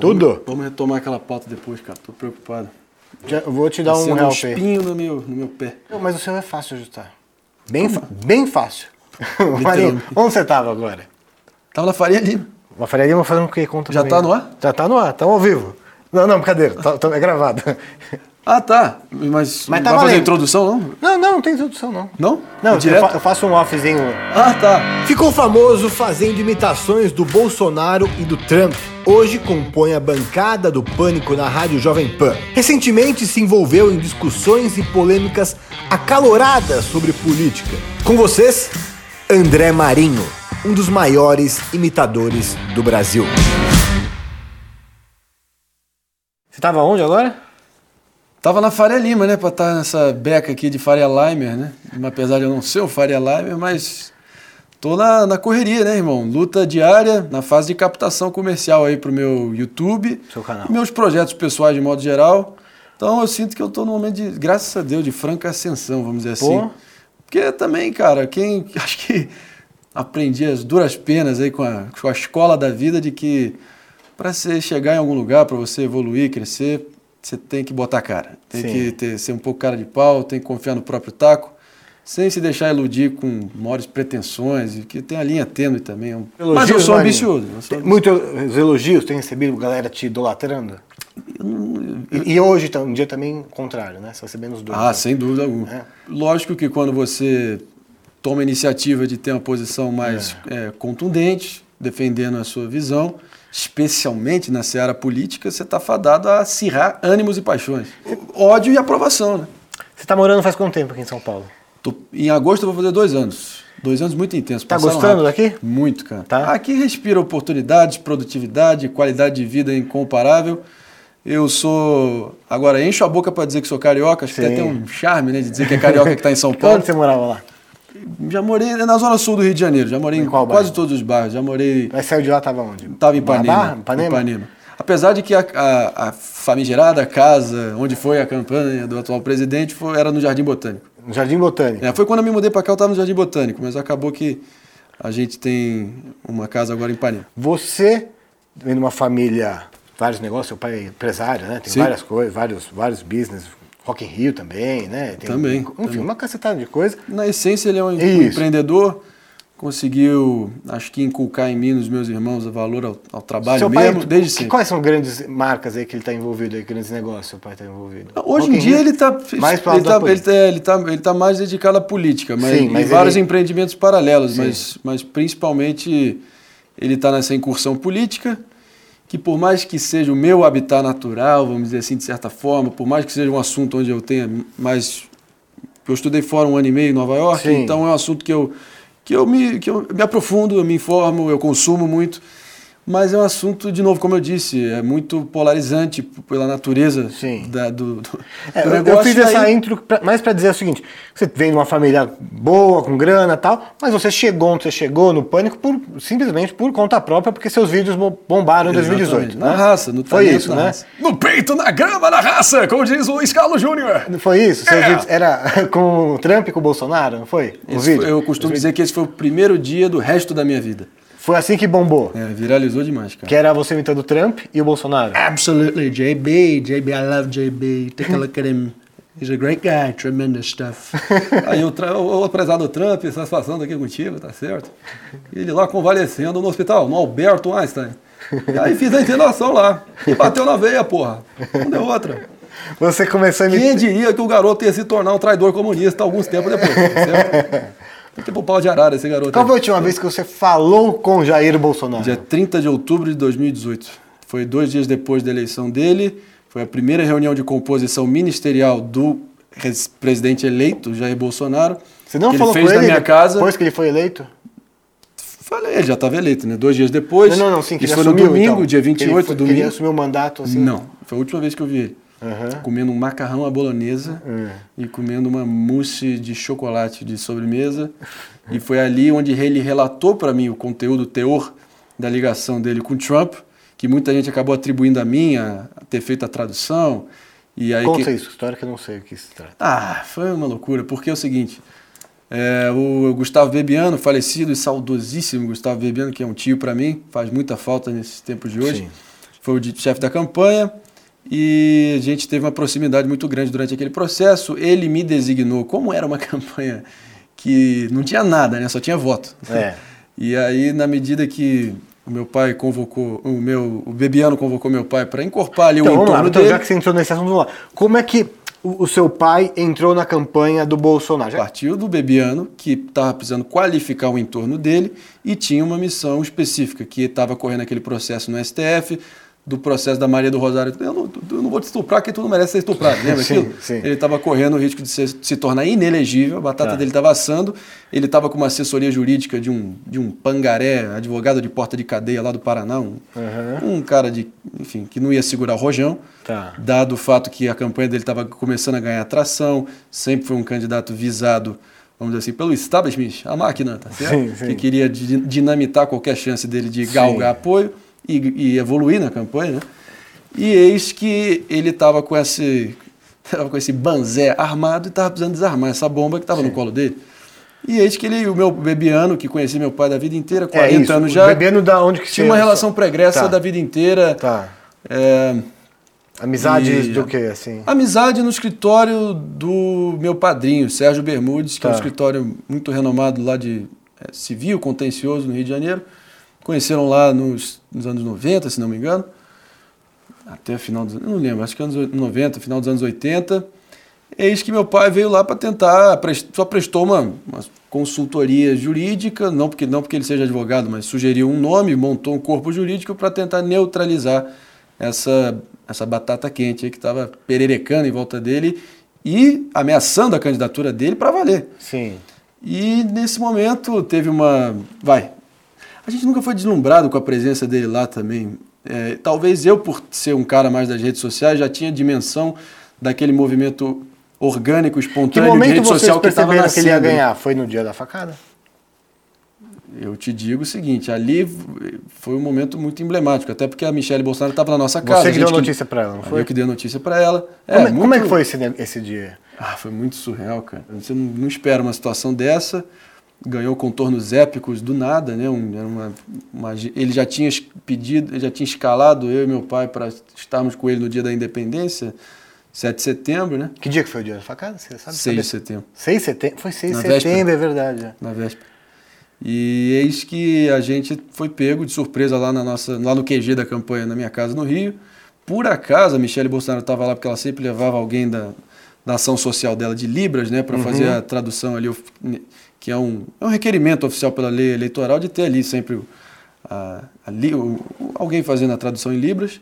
Tudo? Vamos retomar aquela pauta depois, cara. Tô preocupado. Já, eu vou te dar um um real pay. espinho no meu, no meu pé. Não, mas o seu é fácil ajustar. Bem, fa- bem fácil. Marinho, onde você tava agora? Tava na Faria Lima. Uma Faria Lima fazendo o que? Conta Já tá no ar? Já tá no ar, tá ao vivo. Não, não, brincadeira, tá, tá- é gravado. Ah, tá. Mas, Mas não tá vai fazer valendo. introdução, não? Não, não, não tem introdução, não. Não? Não, É eu, direto? fa- eu faço um offzinho. Ah, tá. Ficou famoso fazendo imitações do Bolsonaro e do Trump. Hoje compõe a bancada do Pânico na Rádio Jovem Pan. Recentemente se envolveu em discussões e polêmicas acaloradas sobre política. Com vocês, André Marinho, um dos maiores imitadores do Brasil. Você estava onde agora? Tava na Faria Lima, né? Pra estar nessa beca aqui de Faria Limer, né? Apesar de eu não ser o Faria Limer, mas tô na, na correria, né, irmão? Luta diária, na fase de captação comercial aí pro meu YouTube. Seu canal. Meus projetos pessoais de modo geral. Então eu sinto que eu tô num momento de, graças a Deus, de franca ascensão, vamos dizer Pô. assim. Porque também, cara, quem. Acho que aprendi as duras penas aí com a, com a escola da vida de que para você chegar em algum lugar, para você evoluir, crescer, você tem que botar cara. Tem Sim. que ter, ser um pouco cara de pau, tem que confiar no próprio taco, sem se deixar iludir com maiores pretensões, que tem a linha tênue também. um- Mas eu Elogios, sou ambicioso. eu sou Muitos elogios, tem recebido galera te idolatrando? E, e hoje, tá, um dia também o contrário, né? Você recebendo os dois. Ah, sem dúvida alguma. É. Lógico que quando você toma a iniciativa de ter uma posição mais é, contundente, defendendo a sua visão, especialmente na seara política, você está fadado a acirrar ânimos e paixões. Ódio e aprovação, né? Você tá morando faz quanto tempo aqui em São Paulo? Tô- em agosto eu vou fazer dois anos. Dois anos muito intensos. Tá passaram gostando rápido. daqui? Muito, cara. Tá. Aqui respira oportunidades, produtividade, qualidade de vida incomparável. Eu sou. Agora, encho a boca para dizer que sou carioca. Acho que Sim. tem até um charme, né? De dizer que é carioca que está em São Paulo. Onde você morava lá? Já morei na zona sul do Rio de Janeiro. Já morei Em em, quase bairro? todos os bairros. Já morei. Mas saiu de lá, tava onde? Estava em Ipanema. Ipanema? Ipanema. Apesar de que a, a, a famigerada casa onde foi a campanha do atual presidente foi, era no Jardim Botânico. No Jardim Botânico. É, foi quando eu me mudei para cá, eu estava no Jardim Botânico, mas acabou que a gente tem uma casa agora em Ipanema. Você vem de uma família, vários negócios, seu pai é empresário, né? Tem Sim. várias coisas, vários, vários business. Rock in Rio também, né? Tem, Também, Enfim, também. uma cacetada de coisa. Na essência, ele é um, Isso. empreendedor, conseguiu, acho que, inculcar em mim, nos meus irmãos, o valor ao, ao trabalho Seu pai, mesmo, desde que- sempre. Quais são grandes marcas aí que ele está envolvido aí, grandes negócios seu pai está envolvido? Hoje Rock em dia Rio, ele está ele tá, ele, política. tá, ele, tá, ele tá mais dedicado à política, mas, Sim, mas vários ele- empreendimentos paralelos, Sim. mas, mas principalmente ele está nessa incursão política, que por mais que seja o meu habitat natural, vamos dizer assim, de certa forma, por mais que seja um assunto onde eu tenha mais... Eu estudei fora um ano e meio em Nova York, Sim. então é um assunto que eu, que, eu me, que eu me aprofundo, eu me informo, eu consumo muito, mas é um assunto, de novo, como eu disse, é muito polarizante pela natureza Sim. da- do, do, É, do eu- eu negócio. fiz essa aí- intro pra- mais para dizer o seguinte: você vem de uma família boa, com grana e tal, mas você chegou onde você chegou no pânico por, simplesmente por conta própria, porque seus vídeos bo- bombaram em 2018. Exatamente. Né? Na raça, no Foi talento, isso, né? raça. No peito, na grama, na raça, como diz o Carlos Júnior. Não foi isso? Seus É. vídeos era com o Trump e com o Bolsonaro, não foi? Esse foi- eu costumo dizer que esse foi o primeiro dia do resto da minha vida. Foi assim que bombou. É, viralizou demais, cara. Que era você imitando o Trump e o Bolsonaro. Absolutely, JB. JB, I love JB. Take a look at him. He's a great guy, tremendous stuff. Aí o, o, o prezado Trump, satisfação aqui contigo, tá certo? Ele lá convalescendo no hospital, no Alberto Einstein. E aí fiz a internação lá. E bateu na veia, porra. Não deu outra. Você começou a imitar. Quem diria que o garoto ia se tornar um traidor comunista alguns tempos depois, tá certo? Tem tipo o pau de arara esse garoto. Qual foi a última vez que você falou com Jair Bolsonaro? Dia 30 de outubro de 2018. Foi dois dias depois da eleição dele. Foi a primeira reunião de composição ministerial do res- presidente eleito, Jair Bolsonaro. Você não falou ele fez com na ele minha casa. depois que ele foi eleito? Falei, ele já estava eleito, né? Dois dias depois. Não, não, não, sim, que Isso ele foi no assumiu, domingo, então. dia Que ele 28, foi- que ele domingo. assumiu o mandato assim? Não, foi a última vez que eu vi ele. Aham. Comendo um macarrão à bolonhesa Hum. e comendo uma mousse de chocolate de sobremesa. E foi ali onde ele relatou para mim o conteúdo, o teor da ligação dele com Trump, que muita gente acabou atribuindo a mim a, a ter feito a tradução. E aí Conta que- isso, história que eu não sei o que se trata. Ah, foi uma loucura, porque é o seguinte, é, o Gustavo Bebiano, falecido e saudosíssimo Gustavo Bebiano, que é um tio para mim, faz muita falta nesses tempos de hoje. Sim. foi o chefe da campanha e a gente teve uma proximidade muito grande durante aquele processo. Ele me designou, como era uma campanha que não tinha nada, né? Só tinha voto. É. E aí, na medida que o meu pai convocou, o meu, o Bebiano convocou meu pai para encorpar ali então, o entorno lá, então, dele. já que você entrou nesse assunto, vamos lá. Como é que o, o seu pai entrou na campanha do Bolsonaro? Já- Partiu do Bebiano, que estava precisando qualificar o entorno dele e tinha uma missão específica, que estava correndo aquele processo no STF, do processo da Maria do Rosário. Eu não, eu não vou te estuprar, porque tu não merece ser estuprado. Lembra Sim, aquilo? sim. Ele estava correndo o risco de ser- se tornar inelegível, a batata Tá. dele estava assando, ele estava com uma assessoria jurídica de um, de um pangaré, advogado de porta de cadeia lá do Paraná, um, Uhum. um cara de, enfim, que não ia segurar o rojão. Tá. Dado o fato que a campanha dele estava começando a ganhar atração, sempre foi um candidato visado, vamos dizer assim, pelo establishment, a máquina, tá certo? Sim, sim. Que queria di- dinamitar qualquer chance dele de Sim. galgar apoio e, e evoluir na campanha, né? E eis que ele estava com esse, tava com esse banzé armado e estava precisando desarmar essa bomba que estava no colo dele. E eis que ele, o meu bebiano, que conhecia meu pai da vida inteira, 40 É isso. anos já, Bebiano da onde que tinha uma relação pregressa Tá. da vida inteira. Tá. é, Amizades E- do que, assim? Amizade no escritório do meu padrinho, Sérgio Bermudes, que é um Tá. escritório muito renomado lá de é, civil, contencioso no Rio de Janeiro. Conheceram lá nos, nos anos 90, se não me engano. Até final dos anos, não lembro, acho que anos 90, final dos anos 80. Eis que meu pai veio lá para tentar, só prestou uma, uma consultoria jurídica, não porque, não porque ele seja advogado, mas sugeriu um nome, montou um corpo jurídico para tentar neutralizar essa, essa batata quente que estava pererecando em volta dele e ameaçando a candidatura dele para valer. Sim. E nesse momento teve uma. Vai. A gente nunca foi deslumbrado com a presença dele lá também. É, talvez eu, por ser um cara mais das redes sociais, já tinha dimensão daquele movimento orgânico, Que espontâneo de rede social que estava perceberam que ele ia nascendo. ganhar? Foi no dia da facada? Eu te digo o seguinte, ali foi um momento muito emblemático, até porque a Michelle Bolsonaro estava na nossa casa. Você que a deu notícia pra ela, não foi? Eu que dei a notícia para ela. como, é, muito- como é que foi esse, esse dia? Ah, foi muito surreal, cara. Você não, não espera uma situação dessa. Ganhou contornos épicos do nada, né? Um- uma- uma- ele já tinha pedido, já tinha escalado eu e meu pai para estarmos com ele no dia da independência, 7 de setembro, né? Que dia que foi o dia da facada? Você sabe? 6 de setembro, 6 de setembro? Foi 6 de setembro, é verdade. é. na véspera. E eis que a gente foi pego de surpresa lá, na nossa, lá no QG da campanha, na minha casa no Rio. Por acaso, a Michelle Bolsonaro estava lá porque ela sempre levava alguém da, da ação social dela de Libras, né, para fazer a tradução ali, que é um, é um requerimento oficial pela lei eleitoral de ter ali sempre o, a, a li- o- o- alguém fazendo a tradução em Libras.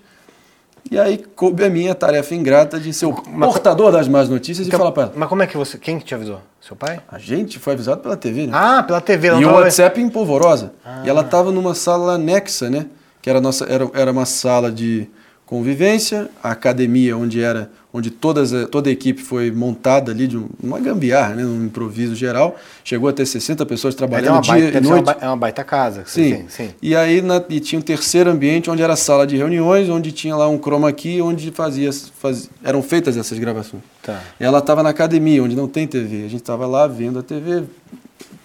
E aí coube a minha tarefa ingrata de ser o Mas- portador das más notícias Então, e falar para ela. Mas como é que você. Quem que te avisou? Seu pai? A gente foi avisado pela TV, né? Ah, pela TV. ela E o WhatsApp em polvorosa. Ah. E ela estava numa sala anexa, né? Que era, nossa, era, era uma sala de convivência, a academia onde era onde todas, a- toda a equipe foi montada ali de um- uma gambiarra, né? um improviso geral. Chegou a ter 60 pessoas é trabalhando uma, dia baita, e noite. é uma baita casa. Sim. tem, sim. E aí na- e tinha um terceiro ambiente onde era a sala de reuniões, onde tinha lá um chroma key, onde fazia, faz, eram feitas essas gravações. Tá. Ela estava na academia, onde não tem TV. A gente estava lá vendo a TV,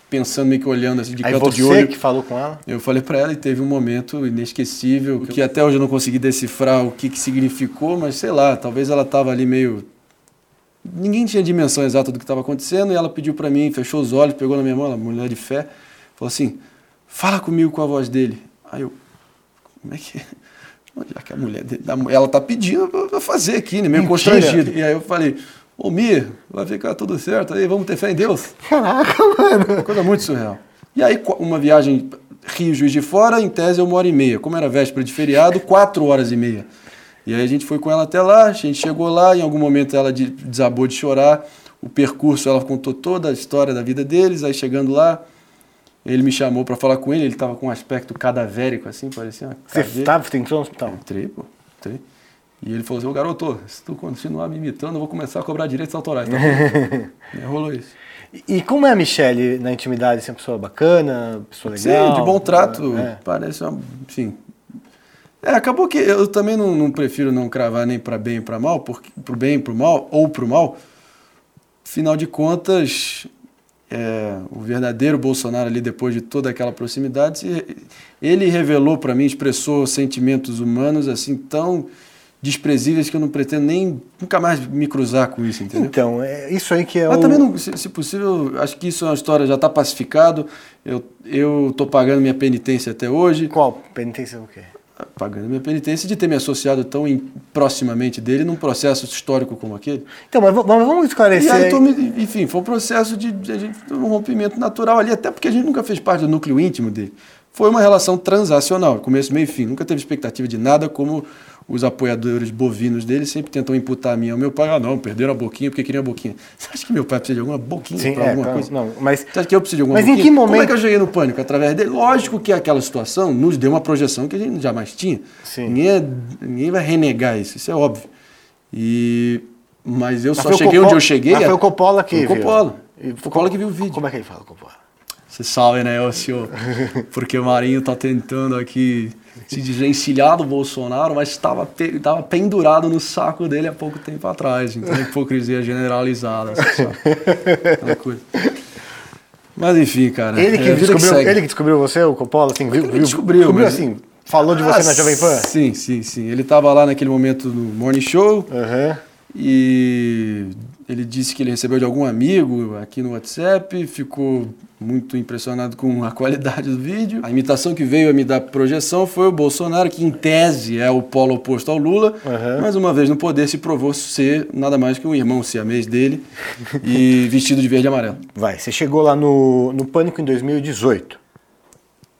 pensando meio que olhando assim, de Aí canto de você olho. que falou com ela? Eu falei para ela e teve um momento inesquecível, que até hoje eu não consegui decifrar o que, que significou, mas sei lá, talvez ela estava ali meio. Ninguém tinha dimensão exata do que estava acontecendo e ela pediu para mim, fechou os olhos, pegou na minha mão, ela, mulher de fé, falou assim: fala comigo com a voz dele. Aí eu, como é que. Já que a mulher ela tá pedindo eu fazer aqui, né? Meio Mentira. constrangido. E aí eu falei, ô Mir, vai ficar tudo certo aí, vamos ter fé em Deus. Caraca, mano. Uma coisa muito surreal. E aí, uma viagem Rio Juiz de Fora, em tese, é uma hora e meia. Como era véspera de feriado, quatro horas e meia. E aí a gente foi com ela até lá, a gente chegou lá, em algum momento ela de- desabou de chorar. O percurso, ela contou toda a história da vida deles. Aí chegando lá, ele me chamou para falar com ele. Ele estava com um aspecto cadavérico, assim, parecia uma Você caveira. tava, você entrou no hospital? Entrei, pô, entrei. E ele falou assim, ô garoto, se tu continuar me imitando, eu vou começar a cobrar direitos autorais. Tá? aí rolou isso. E, e como é a Michelle na intimidade? Assim, uma pessoa bacana, pessoa legal? Sim, de bom trato. É. Parece uma. Enfim. É, acabou que eu também não, não prefiro não cravar nem para bem e para mal, porque pro bem e pro mal, ou pro mal. Final de contas, é, o verdadeiro Bolsonaro ali depois de toda aquela proximidade, ele revelou para mim, expressou sentimentos humanos assim tão desprezíveis que eu não pretendo nem nunca mais me cruzar com isso, entendeu? Então, é isso aí que é Mas o... também, não, se, se possível, acho que isso é uma história, já está pacificado. Eu eu tô pagando minha penitência até hoje, Qual? Penitência o quê? pagando minha penitência de ter me associado tão em- proximamente dele num processo histórico como aquele. Então, mas, mas vamos esclarecer... aí, enfim, foi um processo de, de, de um rompimento natural ali, até porque a gente nunca fez parte do núcleo íntimo dele. Foi uma relação transacional, começo, meio e fim. Nunca teve expectativa de nada, como os apoiadores bovinos dele sempre tentam imputar a mim ao meu pai. Ah, não, perderam a boquinha porque queriam a boquinha. Você acha que meu pai precisa de alguma boquinha para é, alguma claro, coisa? não, mas... Você acha que eu preciso de alguma Mas em boquinha? que Como é momento- que eu cheguei no pânico? Através dele. Lógico que aquela situação nos deu uma projeção que a gente jamais tinha. Sim. Ninguém, é- ninguém vai renegar isso, isso é óbvio. E... Mas eu Mas só cheguei Coppola- onde eu cheguei. mas foi o Coppola que Foi o viu. Coppola. O Coppola que viu o vídeo. Como é que ele fala, Coppola? Você sabe, né, ô senhor? Porque o Marinho tá tentando aqui se desvencilhar do Bolsonaro, mas estava pe- tava pendurado no saco dele há pouco tempo atrás. Então, hipocrisia generalizada. Aquela coisa. Mas enfim, cara. Ele que, é descobriu, segue. ele que descobriu você, o Coppola, assim, viu, Ele viu- descobriu, mas- assim, falou de você Ah, na Jovem Pan? Sim, sim, sim. Ele estava lá naquele momento no Morning Show. Aham. E ele disse que ele recebeu de algum amigo aqui no WhatsApp, ficou muito impressionado com a qualidade do vídeo. A imitação que veio a me dar projeção foi o Bolsonaro, que em tese é o polo oposto ao Lula, Uhum. mas uma vez no poder se provou ser nada mais que um irmão siamês dele e vestido de verde e amarelo. Vai, você chegou lá no, no Pânico em 2018,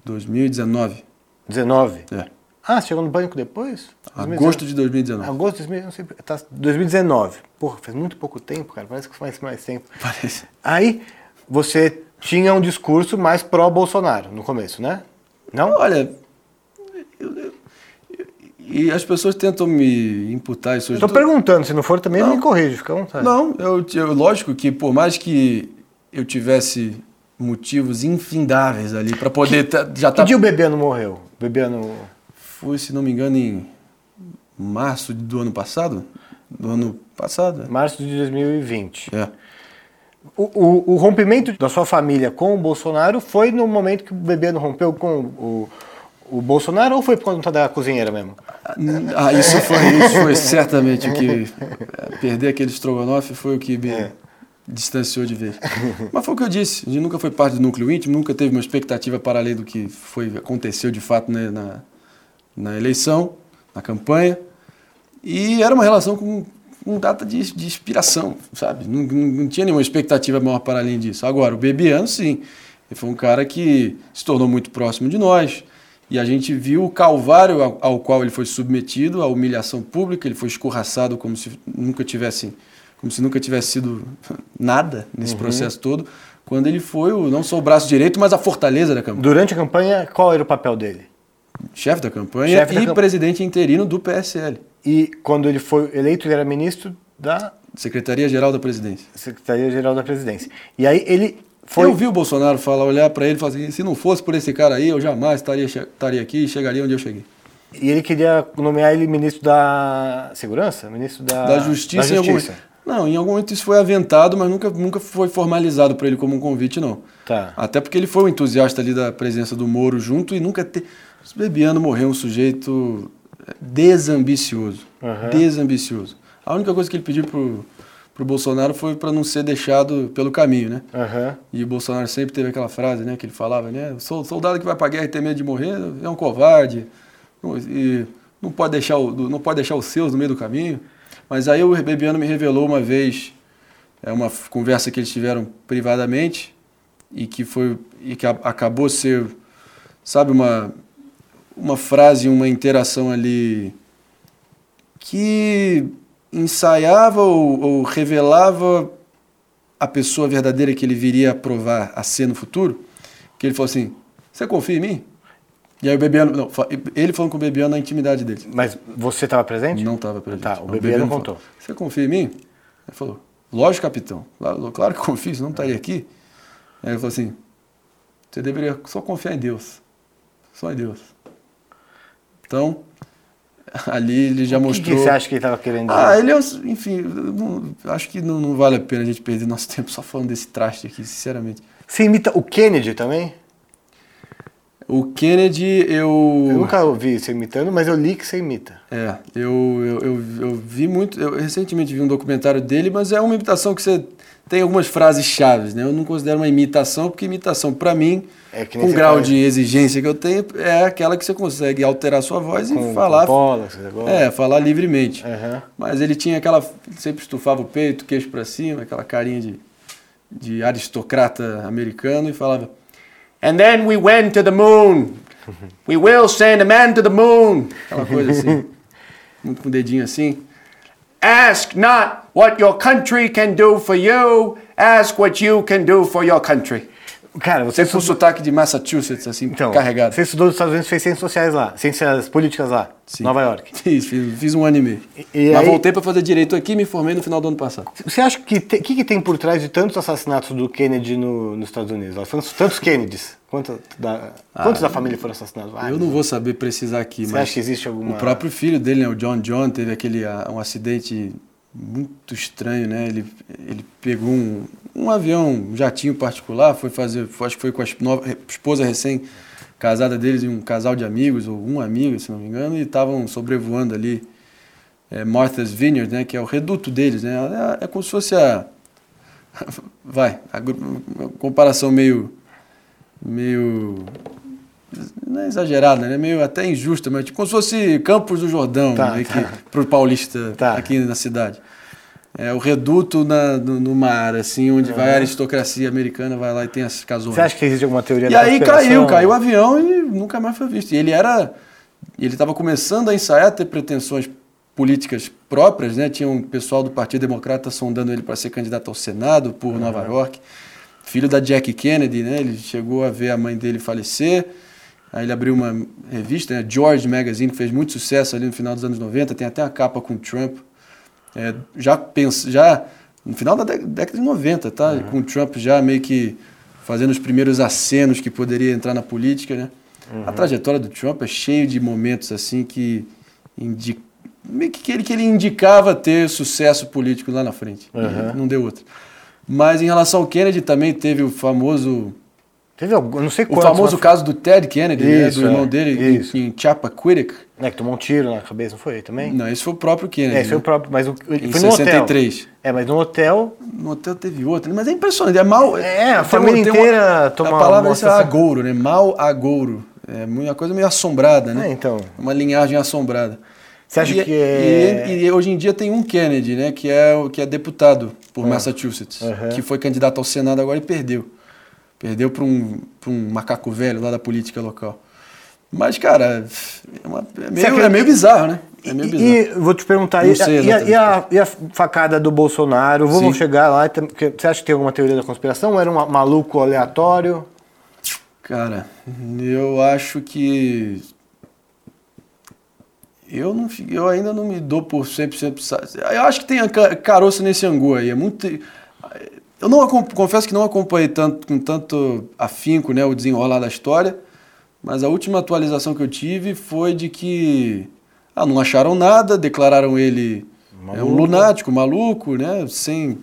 2019, 19. é. Ah, você chegou no Pânico depois? Agosto de 2019. Agosto de 2019, não sei, tá, 2019. Porra, faz muito pouco tempo, cara, parece que faz mais tempo. Parece. Aí, você tinha um discurso mais pró-Bolsonaro no começo, né? Não? Olha, eu- eu- e as pessoas tentam me imputar isso tô perguntando, se não for também Não. me corrige, fica à vontade. Não, eu, eu- lógico que por mais que eu tivesse motivos infindáveis ali para poder tá- já Que tá dia o Bebiano morreu? O Bebiano... foi, se não me engano, em março do ano passado, do ano passado. Março de 2020. É. O, o- o rompimento da sua família com o Bolsonaro foi no momento que o Bebiano rompeu com o, o Bolsonaro ou foi por conta da cozinheira mesmo? Ah, isso foi, isso foi certamente o que é, perder aquele estrogonofe foi o que me É. distanciou de vez. Mas foi o que eu disse, a gente nunca foi parte do núcleo íntimo, nunca teve uma expectativa para além do que foi aconteceu de fato né, na, na eleição, na campanha. E era uma relação com, com data de, de expiração, sabe? Não, não, não tinha nenhuma expectativa maior para além disso. Agora, o Bebiano, sim. Ele foi um cara que se tornou muito próximo de nós. E a gente viu o calvário ao, ao qual ele foi submetido, a humilhação pública, ele foi escorraçado como se nunca tivesse, como se nunca tivesse sido nada nesse processo todo, quando ele foi o, não só o braço direito, mas a fortaleza da campanha. Durante a campanha, qual era o papel dele? Chefe da campanha Chefe da e camp- presidente interino do PSL, E quando ele foi eleito, ele era ministro da Secretaria-Geral da Presidência. Secretaria-Geral da Presidência. E aí ele foi... Eu vi o Bolsonaro falar, olhar para ele e falar assim, se não fosse por esse cara aí, eu jamais estaria, estaria aqui e chegaria onde eu cheguei. E ele queria nomear ele ministro da Segurança? Ministro da, da Justiça, da em algum Justiça. Não, em algum momento isso foi aventado, mas nunca, nunca foi formalizado para ele como um convite, não. Tá. Até porque ele foi um entusiasta ali da presença do Moro junto e nunca ter. Bebiano morreu um sujeito desambicioso. Aham. Desambicioso. A única coisa que ele pediu pro, pro Bolsonaro foi para não ser deixado pelo caminho, né? Aham. E o Bolsonaro sempre teve aquela frase, né, que ele falava, né, "Sou soldado que vai pra guerra e tem medo de morrer é um covarde e não pode deixar o, não pode deixar os seus no meio do caminho. Mas aí o Bebiano me revelou uma vez, é uma conversa que eles tiveram privadamente e que foi e que a- acabou ser, sabe, uma uma frase, uma interação ali que ensaiava ou, ou revelava a pessoa verdadeira que ele viria a provar a ser no futuro, que ele falou assim, você confia em mim? E aí o Bebiano, não, ele falando com o Bebiano na intimidade dele. Mas você estava presente? Não estava presente. Tá, o Bebiano falou, contou. Você confia em mim? Ele falou, lógico, capitão. Claro, claro que confio, senão não estaria aqui. Aí ele falou assim, você deveria só confiar em Deus. Só em Deus. Então, ali ele já O que, mostrou. que você acha que ele estava querendo dizer? Ah, ele é, enfim, não- acho que não, não vale a pena a gente perder nosso tempo só falando desse traste aqui, sinceramente. Você imita o Kennedy também? O Kennedy, eu. Eu nunca ouvi você imitando, mas eu li que você imita. É, eu, eu, eu, eu vi muito. Eu recentemente vi um documentário dele, mas é uma imitação que você tem algumas frases chaves, né? Eu não considero uma imitação, porque imitação, pra mim, É com o grau faz. de exigência que eu tenho, é aquela que você consegue alterar sua voz Com- e falar. bola, é, falar livremente. Aham. Mas ele tinha aquela. ele sempre estufava o peito, queixo pra cima, aquela carinha de, de aristocrata americano e falava. And then we went to the moon. We will send a man to the moon. Aquela coisa assim. Muito com o dedinho assim. Ask not what your country can do for you. Ask what you can do for your country. Cara, você Sempre um sotaque de Massachusetts, assim, Então, carregado. você estudou nos Estados Unidos, fez ciências sociais lá, ciências políticas lá, Sim. Nova York. Fiz, fiz, fiz um ano e meio. E- Mas aí- voltei pra fazer direito aqui e me formei no final do ano passado. Você acha que te- que, que tem por trás de tantos assassinatos do Kennedy no- nos Estados Unidos? Tantos, Kennedys. Quantos da, quantos da família foram assassinados? Eu Vários. não vou saber precisar aqui, Você mas acha que existe alguma- o próprio filho dele, né, o John John, teve aquele ah, um acidente muito estranho, né? Ele, ele pegou um, um avião, um jatinho particular, foi fazer, acho que foi com a esp- esposa recém casada deles e um casal de amigos ou um amigo, se não me engano, e estavam sobrevoando ali é, Martha's Vineyard, né? Que é o reduto deles, né? É, é como se fosse a vai, a, uma comparação meio meio não é exagerada, né? Meio até injusta, mas tipo, como se fosse Campos do Jordão, Tá, meio tá. que pro paulista Tá. aqui na cidade. É o reduto na, no, no mar, assim, onde vai a aristocracia americana, vai lá e tem as casões. Você acha que existe alguma teoria E da aí conspiração? caiu, caiu o avião e nunca mais foi visto. E ele era. Ele estava começando a ensaiar, a ter pretensões políticas próprias, né? Tinha um pessoal do Partido Democrata sondando ele para ser candidato ao Senado por Nova York. Filho da Jackie Kennedy, né? Ele chegou a ver a mãe dele falecer. Aí ele abriu uma revista, né? George Magazine, que fez muito sucesso ali no final dos anos 90. Tem até a capa com Trump. É, já pensa, já no final da dé- década de 90, tá? Com o Trump já meio que fazendo os primeiros acenos que poderia entrar na política, né? A trajetória do Trump é cheio de momentos assim que indi... meio que ele, que ele indicava ter sucesso político lá na frente. Uhum. Não deu outro. Mas em relação ao Kennedy também teve o famoso Teve algum, não sei o quantos. famoso mas- caso do Ted Kennedy, né, Isso, do irmão é, dele isso. em, em Chappaquiddick. Né, que tomou um tiro na cabeça, não foi? Também? Não, esse foi o próprio Kennedy. É, esse foi né? o próprio, mas o, ele Em foi no hotel. 63. É, mas no hotel, No hotel teve outro, né? mas é impressionante, é mal. É, a família tem inteira toma A palavra uma é agouro, né? Mal agouro. É uma coisa meio assombrada, né? É, então. Uma linhagem assombrada. Você acha e, que é- E, e hoje em dia tem um Kennedy, né? Que é, o- que é deputado por Massachusetts, Aham. que foi candidato ao Senado agora e perdeu. Perdeu para um, pra um macaco velho lá da política local. Mas, cara, é, uma- é meio, é meio bizarro, né? É meio bizarro. E, e vou te perguntar, Não e, sei e a, e, a, e a facada do Bolsonaro? Vamos Sim. chegar lá. Você acha que tem alguma teoria da conspiração? Ou era um maluco aleatório? Cara, eu acho que. Eu, não, eu ainda não me dou por 100%. sa- Eu acho que tem caroço nesse angu aí. É muito. Eu não confesso que não acompanhei tanto, com tanto afinco né, o desenrolar da história, mas a última atualização que eu tive foi de que ah, não acharam nada, declararam ele é, um lunático, maluco, né, sem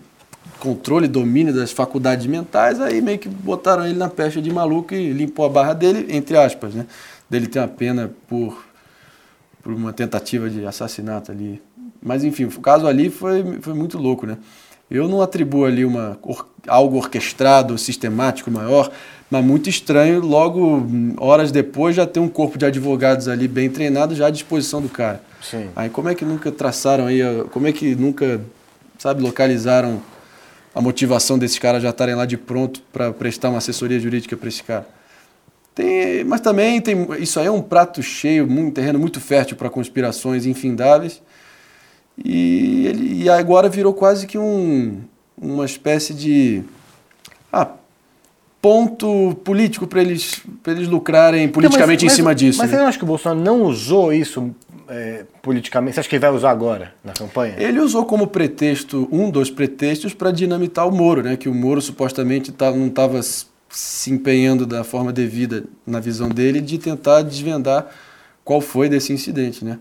controle, domínio das faculdades mentais, aí meio que botaram ele na pecha de maluco e limpou a barra dele, entre aspas, né, dele ter uma pena por, por uma tentativa de assassinato ali. Mas enfim, o caso ali foi, foi muito louco, né? Eu não atribuo ali uma, or- algo orquestrado, sistemático maior, mas muito estranho, logo horas depois já ter um corpo de advogados ali bem treinado já à disposição do cara. Sim. Aí como é que nunca traçaram aí, a- como é que nunca, sabe, localizaram a motivação desses caras já estarem lá de pronto para prestar uma assessoria jurídica para esse cara? Tem, mas também tem, isso aí é um prato cheio, um terreno muito fértil para conspirações infindáveis. E, ele, e agora virou quase que um, uma espécie de ah, ponto político para eles, pra eles lucrarem politicamente Então, mas- em cima mas- disso. Mas né? você não acha que o Bolsonaro não usou isso é, politicamente? Você acha que ele vai usar agora, na campanha? Ele usou como pretexto, um dos pretextos, para dinamitar o Moro, né? Que o Moro supostamente tá, não estava se empenhando da forma devida, na visão dele, de tentar desvendar qual foi desse incidente, né?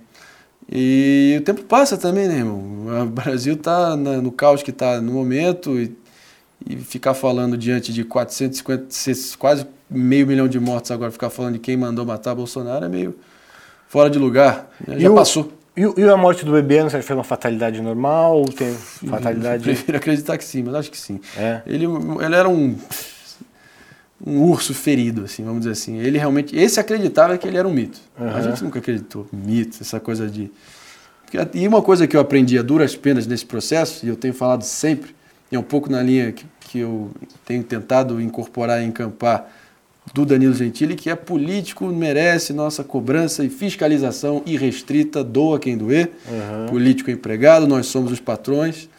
E o tempo passa também, né, irmão? O Brasil está no caos que está no momento e, e, ficar falando diante de 450, quase meio milhão de mortos agora, ficar falando de quem mandou matar Bolsonaro é meio fora de lugar. Já e passou. O, e, e, a morte do bebê, não sei se foi uma fatalidade normal ou tem fatalidade... Eu prefiro acreditar que sim, mas acho que sim. É. Ele, ele era um um urso ferido, assim, vamos dizer assim. Ele realmente, esse acreditava que ele era um mito. Uhum. A gente nunca acreditou mito, essa coisa de e uma coisa que eu aprendi a duras penas nesse processo, e eu tenho falado sempre, e é um pouco na linha que, que eu tenho tentado incorporar e encampar do Danilo Gentili, que é político merece nossa cobrança e fiscalização irrestrita, doa quem doer. Uhum. Político empregado, nós somos os patrões.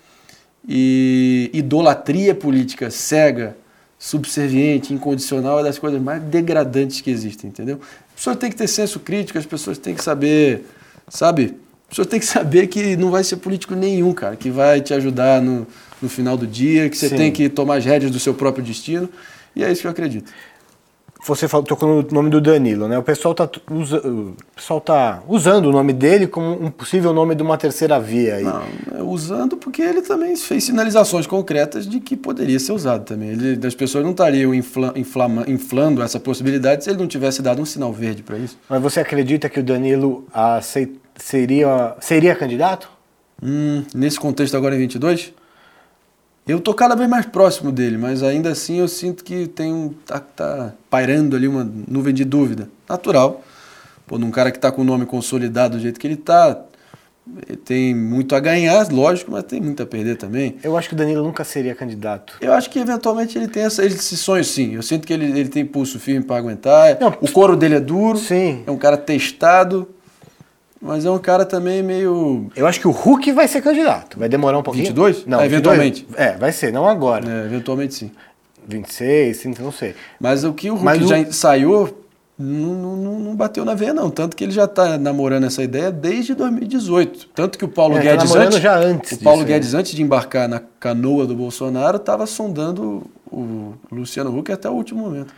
E idolatria política cega subserviente, incondicional, é das coisas mais degradantes que existem, entendeu? A pessoa tem que ter senso crítico, as pessoas têm que saber, sabe? A pessoa tem que saber que não vai ser político nenhum, cara, que vai te ajudar no, no final do dia, que você Sim. tem que tomar as rédeas do seu próprio destino, e é isso que eu acredito você falou, tocou no nome do Danilo, né? O pessoal está usa, o pessoal tá usando o nome dele como um possível nome de uma terceira via. Aí. Não, é usando porque ele também fez sinalizações concretas de que poderia ser usado também. Ele, as pessoas não estariam infla, inflama, inflando essa possibilidade se ele não tivesse dado um sinal verde para isso. Mas você acredita que o Danilo aceit, seria, seria candidato? Hum, nesse contexto agora em 22? Eu tô cada vez mais próximo dele, mas ainda assim eu sinto que tem um. tá, tá pairando ali uma nuvem de dúvida. Natural. Pô, num cara que tá com o nome consolidado do jeito que ele tá, tem muito a ganhar, lógico, mas tem muito a perder também. Eu acho que o Danilo nunca seria candidato. Eu acho que eventualmente ele tem essa, esse sonho sim. Eu sinto que ele, ele tem pulso firme para aguentar. Não, o couro dele é duro. Sim. É um cara testado. Mas é um cara também meio. Eu acho que o Hulk vai ser candidato. Vai demorar um pouquinho. 22? Não, é, eventualmente. É, vai ser, não agora. É, eventualmente sim. 26, 30, não sei. Mas o que o Hulk Mas já o... saiu não, não, não, bateu na veia, não. Tanto que ele já está namorando essa ideia desde 2018. Tanto que o Paulo é, tá Guedes. Tá antes, já antes. O Paulo Guedes, antes de embarcar na canoa do Bolsonaro, estava sondando o Luciano Huck até o último momento.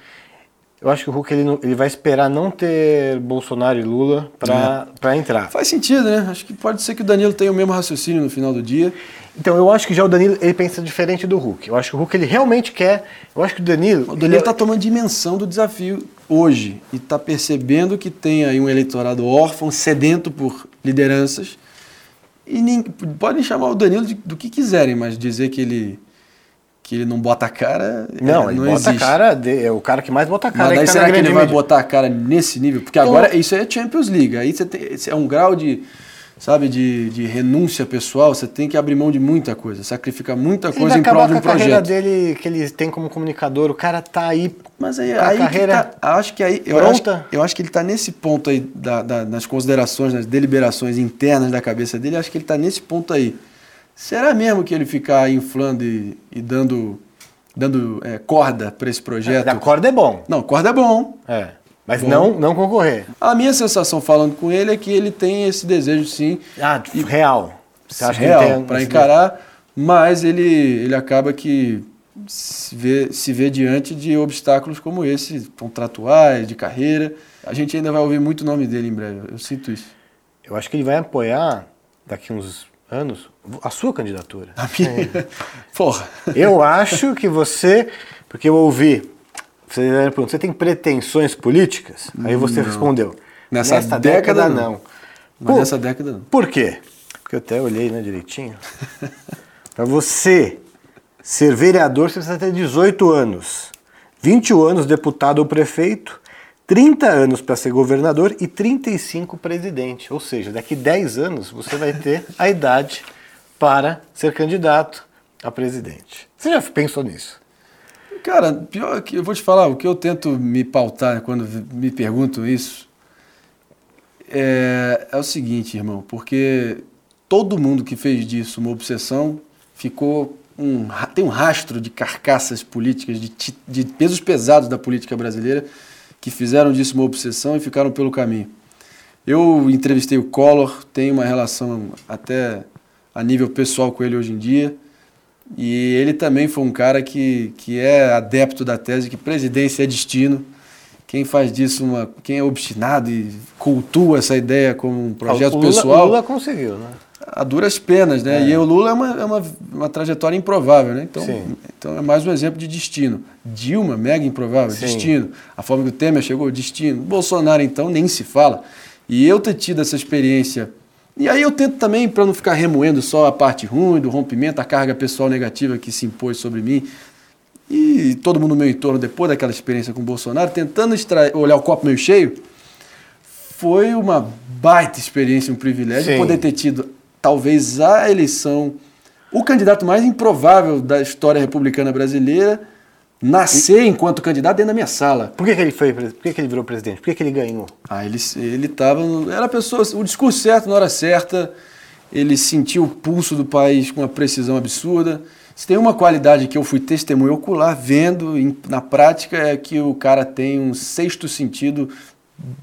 Eu acho que o Hulk ele, ele vai esperar não ter Bolsonaro e Lula para é. entrar. Faz sentido, né? Acho que pode ser que o Danilo tenha o mesmo raciocínio no final do dia. Então, eu acho que já o Danilo ele pensa diferente do Hulk. Eu acho que o Hulk ele realmente quer. Eu acho que o Danilo. O Danilo está é... tomando dimensão do desafio hoje e está percebendo que tem aí um eleitorado órfão, sedento por lideranças. E nem, podem chamar o Danilo de, do que quiserem, mas dizer que ele que ele não bota a cara. Não, é, ele não bota existe. a cara, de, é o cara que mais bota a cara. Mas daí tá será que ele vai botar a cara nesse nível? Porque então, agora isso é Champions League. Aí você tem, é um grau de, sabe, de, de renúncia pessoal. Você tem que abrir mão de muita coisa, sacrificar muita coisa em prol de um a projeto. carreira dele que ele tem como comunicador, o cara tá aí. Mas aí, aí carreira tá, acho que aí eu acho, eu acho que ele tá nesse ponto aí da, da, nas considerações, nas deliberações internas da cabeça dele. Acho que ele tá nesse ponto aí. Será mesmo que ele ficar inflando e, e dando, dando é, corda para esse projeto? É, corda é bom. Não, corda é bom. É. Mas bom. não, não concorrer. A minha sensação falando com ele é que ele tem esse desejo sim. Ah, e, real. Você acha real para encarar, mas ele, ele acaba que se vê, se vê diante de obstáculos como esse, contratuais, de carreira. A gente ainda vai ouvir muito o nome dele em breve, eu sinto isso. Eu acho que ele vai apoiar daqui uns anos a sua candidatura. A minha? É. Porra. Eu acho que você, porque eu ouvi, você perguntou, você tem pretensões políticas? Aí você não. respondeu, nessa, década, década, não. Mas por, nessa década não. Por quê? Porque eu até olhei né, direitinho. Para você ser vereador, você precisa ter 18 anos. 21 anos deputado ou prefeito, 30 anos para ser governador e 35 presidente. Ou seja, daqui 10 anos você vai ter a idade para ser candidato a presidente. Você já pensou nisso? Cara, pior que eu vou te falar, o que eu tento me pautar quando me perguntam isso é, é o seguinte, irmão, porque todo mundo que fez disso uma obsessão ficou um, tem um rastro de carcaças políticas, de, de pesos pesados da política brasileira que fizeram disso uma obsessão e ficaram pelo caminho. Eu entrevistei o Collor, tenho uma relação até a nível pessoal com ele hoje em dia. E ele também foi um cara que, que é adepto da tese que presidência é destino, quem faz disso uma. Quem é obstinado e cultua essa ideia como um projeto o Lula, pessoal. O Lula conseguiu, né? A duras penas, né? É. E o Lula é uma, é uma, uma trajetória improvável, né? Então, Sim. então é mais um exemplo de destino. Dilma, mega improvável, Sim. destino. A forma que o Temer chegou, destino. Bolsonaro, então, nem se fala. E eu ter tido essa experiência. E aí eu tento também, para não ficar remoendo só a parte ruim do rompimento, a carga pessoal negativa que se impôs sobre mim, e todo mundo no meu entorno, depois daquela experiência com o Bolsonaro, tentando extrair, olhar o copo meio cheio, foi uma baita experiência, um privilégio Sim. poder ter tido, talvez, a eleição, o candidato mais improvável da história republicana brasileira, nascer enquanto candidato dentro da minha sala. Por que, que ele foi, por que, que ele virou presidente? Por que, que ele ganhou? Ah, ele, ele tava. no- Era a pessoa. O discurso certo na hora certa. Ele sentiu o pulso do país com uma precisão absurda. Se tem uma qualidade que eu fui testemunho ocular, vendo em- na prática, é que o cara tem um sexto sentido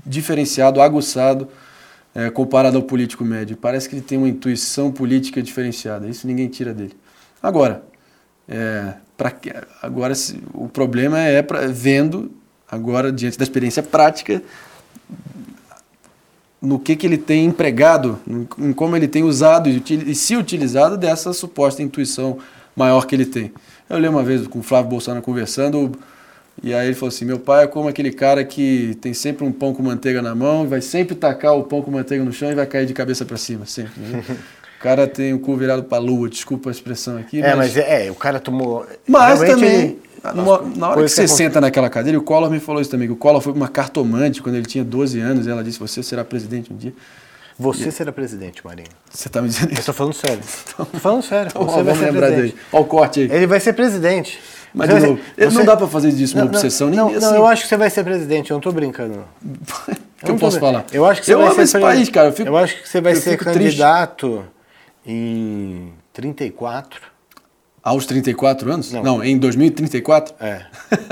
diferenciado, aguçado, é, comparado ao político médio. Parece que ele tem uma intuição política diferenciada. Isso ninguém tira dele. Agora, é, agora o problema é vendo, agora, diante da experiência prática, no que, que ele tem empregado, em como ele tem usado e, e se utilizado dessa suposta intuição maior que ele tem. Eu lembro uma vez com o Flávio Bolsonaro conversando, e aí ele falou assim: meu pai é como aquele cara que tem sempre um pão com manteiga na mão, vai sempre tacar o pão com manteiga no chão e vai cair de cabeça para cima, sempre. né? o cara tem o cu virado para lua, desculpa a expressão aqui, É, mas é, é, o cara tomou. mas também, ele- numa- na hora que você acon- senta naquela cadeira, e o Collor me falou isso também, que o Collor foi uma cartomante quando ele tinha 12 anos, e ela disse, você será presidente um dia. Você será presidente, Marinho. Você tá me dizendo Eu isso? tô falando sério. Tô falando sério. Então, Você ó, vai ser lembrar presidente. dele. Olha o corte aí. Ele vai ser presidente. Mas, de novo, ser- não você- dá pra fazer disso uma Não, não, obsessão, nem não, assim. não, eu acho que você vai ser presidente, eu não tô brincando. não. que eu não tô posso falar? Eu acho que você eu vai amo ser esse país, cara. Eu, fico, eu acho que você vai eu ser fico triste. Em 34. Aos 34 anos? Não. Não, em 2034? É.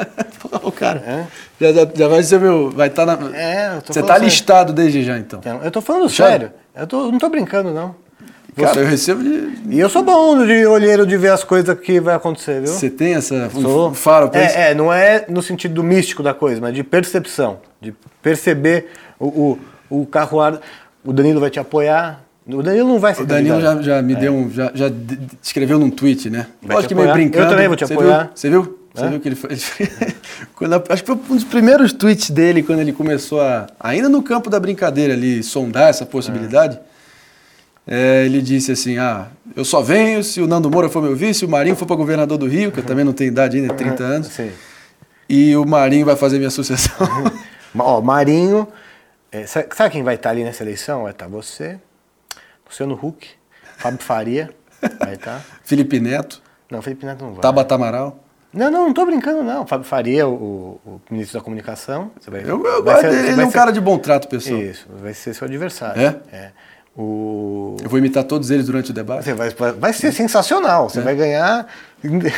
o cara. É? Já, já, vai ser meu. Vai estar na. É, Você tá sério. listado desde já, então. Então, Eu tô falando sério. Eu tô, não tô brincando, não. Cara, eu recebo de. E eu sou bom de olheiro de ver as coisas que vai acontecer, viu? Você tem essa. Sou. Um faro pra isso? é, é, não é no sentido místico da coisa, mas de percepção. De perceber o, o, o carruar. O Danilo vai te apoiar. O Danilo não vai ser O Danilo já, já me deu um. Já, já escreveu num tweet, né? Vai Lógico te que meio brincando. Eu também vou te Você apoiar. Viu? Você viu? Você É? viu que ele foi. ele foi- quando acho que foi um dos primeiros tweets dele, quando ele começou a. Ainda no campo da brincadeira ali, sondar essa possibilidade. é, ele disse assim: Ah, eu só venho se o Nando Moura for meu vice, o Marinho for para governador do Rio, que eu também não tenho idade ainda, 30 anos, Sim. e o Marinho vai fazer minha sucessão. Ma- Ó, Marinho. é, sabe, sabe quem vai estar ali nessa eleição? Vai estar você, Luciano Huck, Fábio Faria. Vai estar. Felipe Neto, Não, Felipe Neto não vai. Tabata Amaral. Não, não, não tô brincando, não. Fábio Faria, o, o ministro da comunicação. Você vai, Eu, eu vai ser- ele vai é um ser- cara de bom trato, pessoal. Isso, vai ser seu adversário. É? É. O... Eu vou imitar todos eles durante o debate. Você vai, vai ser sensacional. É. Você vai ganhar.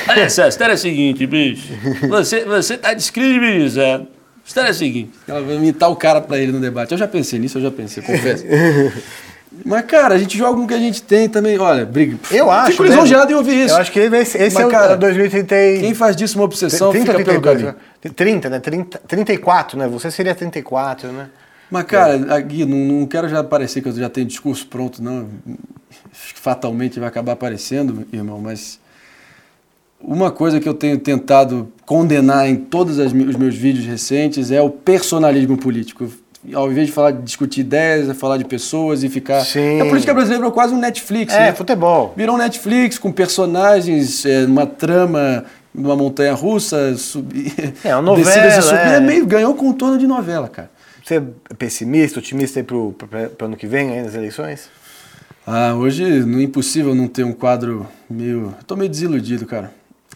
Olha só, a história é a seguinte, bicho. Você, você tá descredibilizado. A história é a seguinte. Ela vai imitar o cara pra ele no debate. Eu já pensei nisso, eu já pensei, confesso. Mas, cara, a gente joga com o que a gente tem também. Olha, briga. Eu acho. Fico né? lisonjeado em ouvir isso. Eu acho que ser. Esse Mas, é o cara, 2030. e- Quem faz disso uma obsessão 30 ou fica pelo 32, caminho. né? 30, né? 30, 34, né? Você seria 34, né? Mas, cara, Gui, não, não quero já parecer que eu já tenho discurso pronto, não. Acho que Fatalmente vai acabar aparecendo, irmão, mas uma coisa que eu tenho tentado condenar em todos as os meus vídeos recentes é o personalismo político. Ao invés de falar de discutir ideias, é falar de pessoas e ficar. Sim. A política brasileira virou quase um Netflix, É, né? futebol. Virou um Netflix com personagens, é, uma trama numa montanha russa, subir. É, uma novela, descidas e subir. é. É meio, ganhou contorno de novela, cara. Você é pessimista, otimista aí pro, pro, pro ano que vem, aí nas eleições? Ah, hoje não é impossível não ter um quadro meio. Eu tô meio desiludido, cara.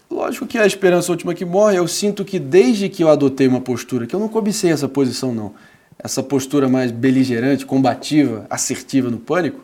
Lógico que é a esperança última que morre. Eu sinto que desde que eu adotei uma postura, que eu não cobicei essa posição, não. Essa postura mais beligerante, combativa, assertiva no pânico.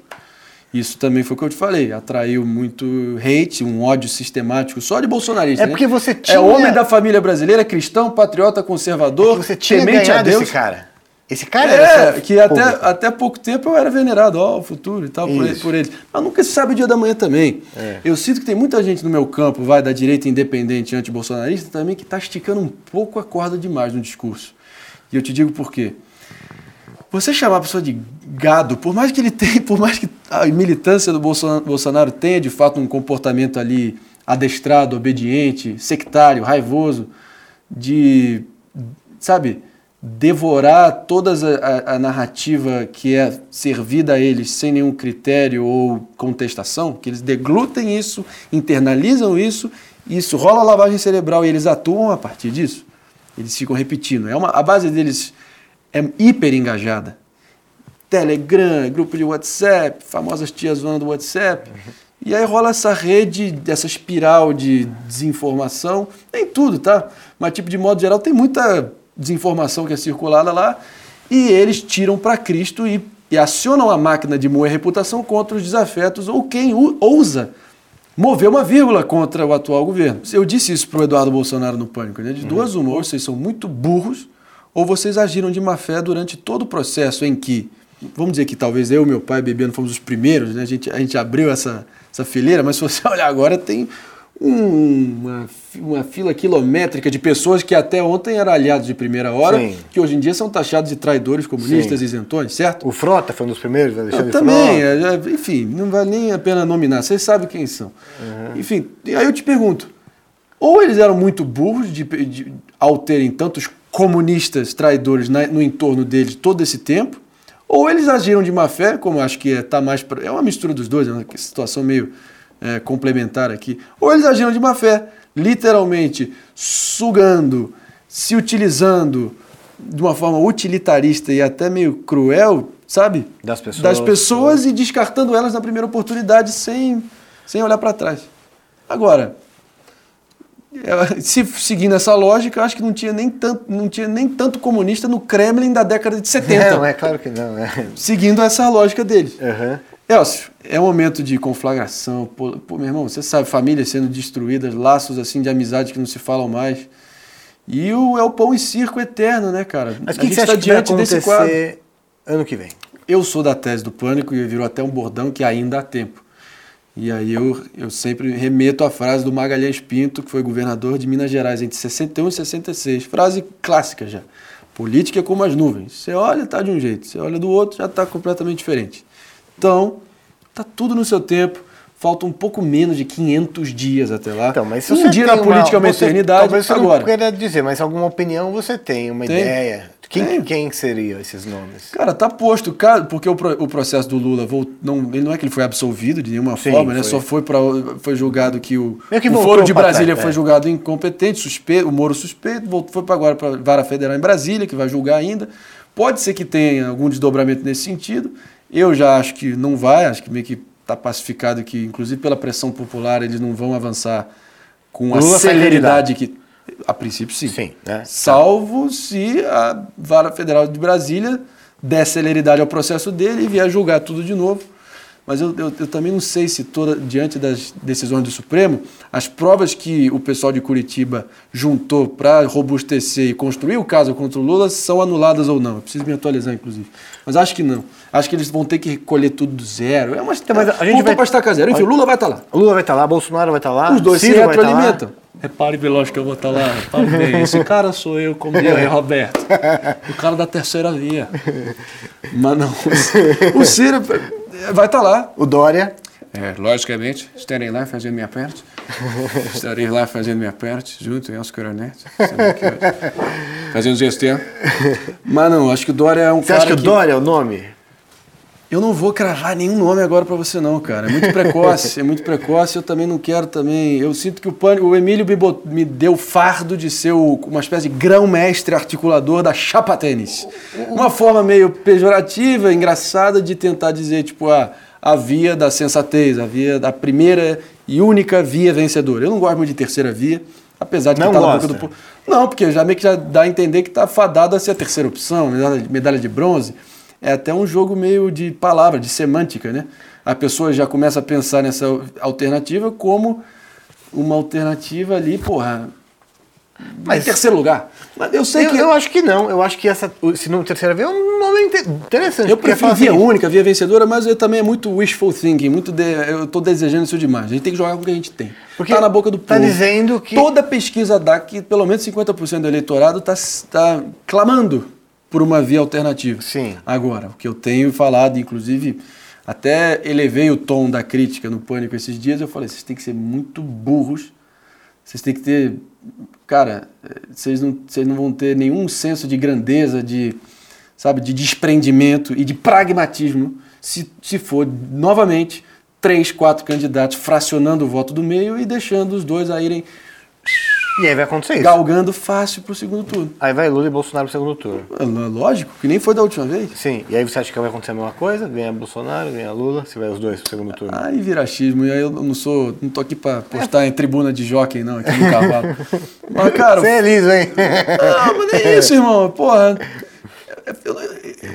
Isso também foi o que eu te falei. Atraiu muito hate, um ódio sistemático só de bolsonarista. É né? porque você É tinha- homem da família brasileira, cristão, patriota, conservador, Você tinha temente a Deus. esse cara. Esse cara É, que até, público. até pouco tempo eu era venerado, ó, o futuro e tal, por, ele- por eles. Mas nunca se sabe o dia da manhã também. É. Eu sinto que tem muita gente no meu campo, vai da direita independente anti-bolsonarista também, que está esticando um pouco a corda demais no discurso. E eu te digo por quê. Você chamar a pessoa de gado, por mais que ele tenha, por mais que a militância do Bolsonaro, tenha de fato um comportamento ali adestrado, obediente, sectário, raivoso, de, sabe, devorar toda a, a, narrativa que é servida a eles sem nenhum critério ou contestação, que eles deglutem isso, internalizam isso, isso rola lavagem cerebral e eles atuam a partir disso. Eles ficam repetindo. É uma, a base deles é hiper engajada. Telegram, grupo de WhatsApp, famosas tias zona do WhatsApp. E aí rola essa rede, essa espiral de desinformação, nem tudo, tá? Mas, tipo, de modo geral, tem muita desinformação que é circulada lá, e eles tiram para Cristo e, e, acionam a máquina de moer reputação contra os desafetos ou quem ousa mover uma vírgula contra o atual governo. Eu disse isso para o Eduardo Bolsonaro no Pânico, né? de duas uma, ou vocês são muito burros, ou vocês agiram de má fé durante todo o processo em que, vamos dizer que talvez eu e meu pai bebendo fomos os primeiros, né? a, gente, a gente abriu essa, essa fileira, mas se você olhar agora tem uma, uma fila quilométrica de pessoas que até ontem eram aliados de primeira hora, Sim. que hoje em dia são taxados de traidores comunistas Sim. isentões, certo? O Frota foi um dos primeiros, Alexandre eu também, é, é, enfim, não vale nem a pena nominar, vocês sabem quem são. Uhum. Enfim, aí eu te pergunto, ou eles eram muito burros de, de, ao terem tantos comunistas traidores na, no entorno deles todo esse tempo, ou eles agiram de má fé, como acho que é, tá mais pra, é uma mistura dos dois, é uma situação meio é, complementar aqui, ou eles agiram de má fé, literalmente sugando, se utilizando de uma forma utilitarista e até meio cruel, sabe? Das pessoas. Das pessoas e descartando elas na primeira oportunidade sem, sem olhar para trás. Agora, se seguindo essa lógica, acho que não tinha nem tanto, não tinha nem tanto comunista no Kremlin da década de 70. Não, é claro que não. É. Seguindo essa lógica deles. Uhum. Elcio, é um momento de conflagração. Pô, pô, meu irmão, você sabe, famílias sendo destruídas, laços assim de amizade que não se falam mais. E o, é o pão e circo eterno, né, cara? Mas o que, que você tá acha diante que vai desse quadro. ano que vem? Eu sou da tese do pânico e virou até um bordão que ainda há tempo. E aí eu, eu sempre remeto à frase do Magalhães Pinto, que foi governador de Minas Gerais entre 61 e 66. Frase clássica já. Política é como as nuvens. Você olha, tá de um jeito. Você olha do outro, já está completamente diferente. Então, tá tudo no seu tempo. Falta um pouco menos de 500 dias até lá. Então, mas um dia na política uma, é uma você, eternidade. Talvez você agora. não queira dizer, mas alguma opinião você tem, uma tem. ideia. Quem, quem seriam esses nomes? Cara, tá posto, porque o, o processo do Lula não, ele não é que ele foi absolvido de nenhuma Sim, forma, né? Só foi para foi julgado que o, que o Foro de Brasília trás, foi é. julgado incompetente, suspeito, o Moro suspeito, voltou, foi para agora para vara federal em Brasília, que vai julgar ainda. Pode ser que tenha algum desdobramento nesse sentido. Eu já acho que não vai, acho que meio que está pacificado que, inclusive pela pressão popular, eles não vão avançar com a Lula celeridade que. A princípio, sim. sim né? Salvo se a Vara Federal de Brasília der celeridade ao processo dele e vier julgar tudo de novo mas eu, eu, eu, também não sei se toda, diante das decisões do Supremo, as provas que o pessoal de Curitiba juntou para robustecer e construir o caso contra o Lula são anuladas ou não. Eu preciso me atualizar, inclusive. Mas acho que não. Acho que eles vão ter que recolher tudo do zero. É uma então, mas a gente vai para estacar zero. Enfim, o Lula vai estar tá lá. O Lula vai estar tá lá, Bolsonaro vai estar tá lá. Os dois Ciro se tá retroalimentam. Repare, Veloz, que eu vou estar lá. Repare bem, esse cara sou eu, como eu e Roberto. O cara da terceira via. Mas não. O Ciro vai estar tá lá. O Dória. É, logicamente, estarei lá fazendo minha parte. estarei lá fazendo minha parte, junto com os coronetes. Fazendo gestão. Mas não, acho que o Dória é um você cara. Você acha que o Dória é o nome? Eu não vou cravar nenhum nome agora para você não, cara. É muito precoce, é muito precoce. Eu também não quero também. Eu sinto que o, pânico, o Emílio me, bot, me deu fardo de ser o, uma espécie de grão-mestre articulador da chapa tênis. Uma forma meio pejorativa, engraçada de tentar dizer, tipo, a, a via da sensatez, a via da primeira e única via vencedora. Eu não gosto muito de terceira via, apesar de não que tá na boca do Não, porque já meio que já dá a entender que tá fadado a ser a terceira opção, medalha de bronze é até um jogo meio de palavra, de semântica, né? A pessoa já começa a pensar nessa alternativa como uma alternativa ali, porra, mas, em terceiro lugar. Mas eu sei eu, que. Eu acho que não. Eu acho que essa. Se não terceira vez é um nome interessante. Eu prefiro via assim, única, via vencedora, mas eu também é muito wishful thinking. Muito de, eu estou desejando isso demais. A gente tem que jogar com o que a gente tem. Porque tá na boca do tá povo. Tá dizendo que. Toda pesquisa dá que pelo menos 50% do eleitorado está tá clamando por uma via alternativa. Sim. Agora, o que eu tenho falado, inclusive, até elevei o tom da crítica no Pânico esses dias, eu falei, vocês têm que ser muito burros, vocês têm que ter... Cara, eh, vocês não, vocês não vão ter nenhum senso de grandeza, de, sabe, de desprendimento e de pragmatismo se, se for, novamente, três, quatro candidatos fracionando o voto do meio e deixando os dois a irem E aí vai acontecer isso. galgando fácil pro segundo turno. Aí vai Lula e Bolsonaro pro segundo turno. É Lógico, que nem foi da última vez. Sim, e aí você acha que vai acontecer a mesma coisa? Ganha Bolsonaro, ganha Lula, se vai os dois pro segundo turno. Aí vira achismo, e aí eu não sou, não tô aqui pra postar em tribuna de jockey, não, aqui no cavalo. Mas, cara, Você é liso, hein? Não, mas é isso, irmão. Porra. Eu,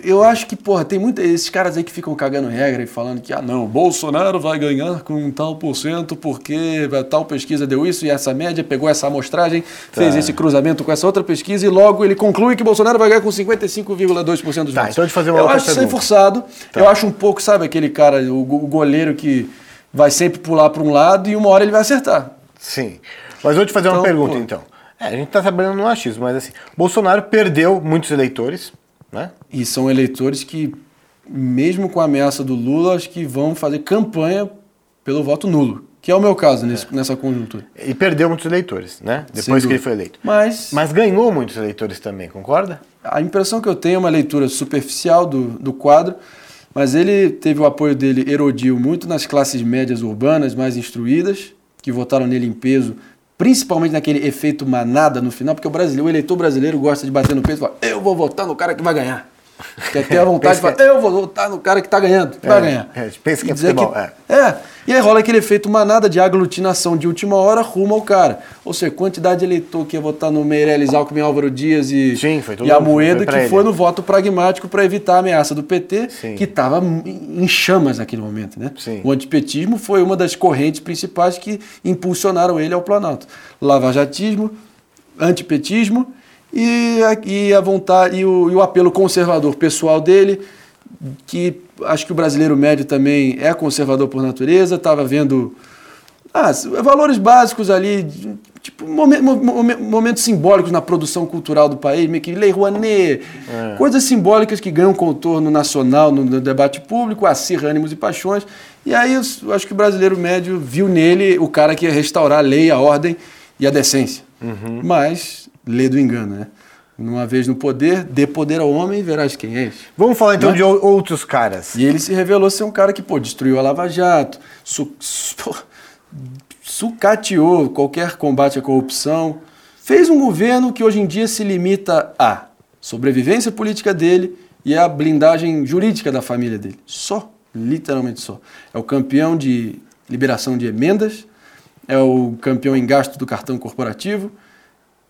eu acho que, porra, tem muitos esses caras aí que ficam cagando regra e falando que, ah, não, Bolsonaro vai ganhar com tal por cento porque tal pesquisa deu isso e essa média pegou essa amostragem, fez esse cruzamento com essa outra pesquisa e logo ele conclui que Bolsonaro vai ganhar com 55,2% dos Tá, votos. então te fazer uma eu acho isso forçado. Eu acho um pouco, sabe, aquele cara, o, o goleiro que vai sempre pular para um lado e uma hora ele vai acertar. Sim. Mas vou te fazer uma Então, pergunta, pô. então. É, a gente tá trabalhando no achismo, mas assim, Bolsonaro perdeu muitos eleitores, né? E são eleitores que, mesmo com a ameaça do Lula, acho que vão fazer campanha pelo voto nulo, que é o meu caso nesse- nessa conjuntura. E perdeu muitos eleitores, né? Depois que ele foi eleito. Mas, Mas ganhou muitos eleitores também, concorda? a impressão que eu tenho é uma leitura superficial do, do quadro, mas ele teve o apoio dele, erodiu muito nas classes médias urbanas mais instruídas, que votaram nele em peso, principalmente naquele efeito manada no final, porque o brasileiro, o eleitor brasileiro gosta de bater no peito e falar, eu vou votar no cara que vai ganhar. Quer ter a vontade de falar, eu vou votar no cara que está ganhando, que vai É, ganhar. é, pensa que é futebol, é. é, e aí rola aquele efeito manada de aglutinação de última hora rumo ao cara. Ou seja, quantidade de eleitor que ia votar no Meirelles, Alckmin, Álvaro Dias e, Sim, e a Moeda, foi que ele. foi no voto pragmático para evitar a ameaça do PT, Sim. que estava em chamas naquele momento. Né? Sim. O antipetismo foi uma das correntes principais que impulsionaram ele ao Planalto. Lavajatismo, antipetismo e a, e a vontade e o, e o apelo conservador pessoal dele, que acho que o brasileiro médio também é conservador por natureza, estava vendo ah, valores básicos ali, tipo momen- momen- momentos simbólicos na produção cultural do país, meio que Lei Rouanet, coisas simbólicas que ganham contorno nacional no, no debate público, acirra ânimos e paixões. E aí eu acho que o brasileiro médio viu nele o cara que ia restaurar a lei, a ordem e a decência. Mas, lê do engano, né? Uma vez no poder, dê poder ao homem e verás quem és. Vamos falar então Né? de ou- outros caras. E ele se revelou ser um cara que, pô, destruiu a Lava Jato, su su- sucateou qualquer combate à corrupção, fez um governo que hoje em dia se limita à sobrevivência política dele e à blindagem jurídica da família dele. Só, literalmente só. É o campeão de liberação de emendas, é o campeão em gasto do cartão corporativo,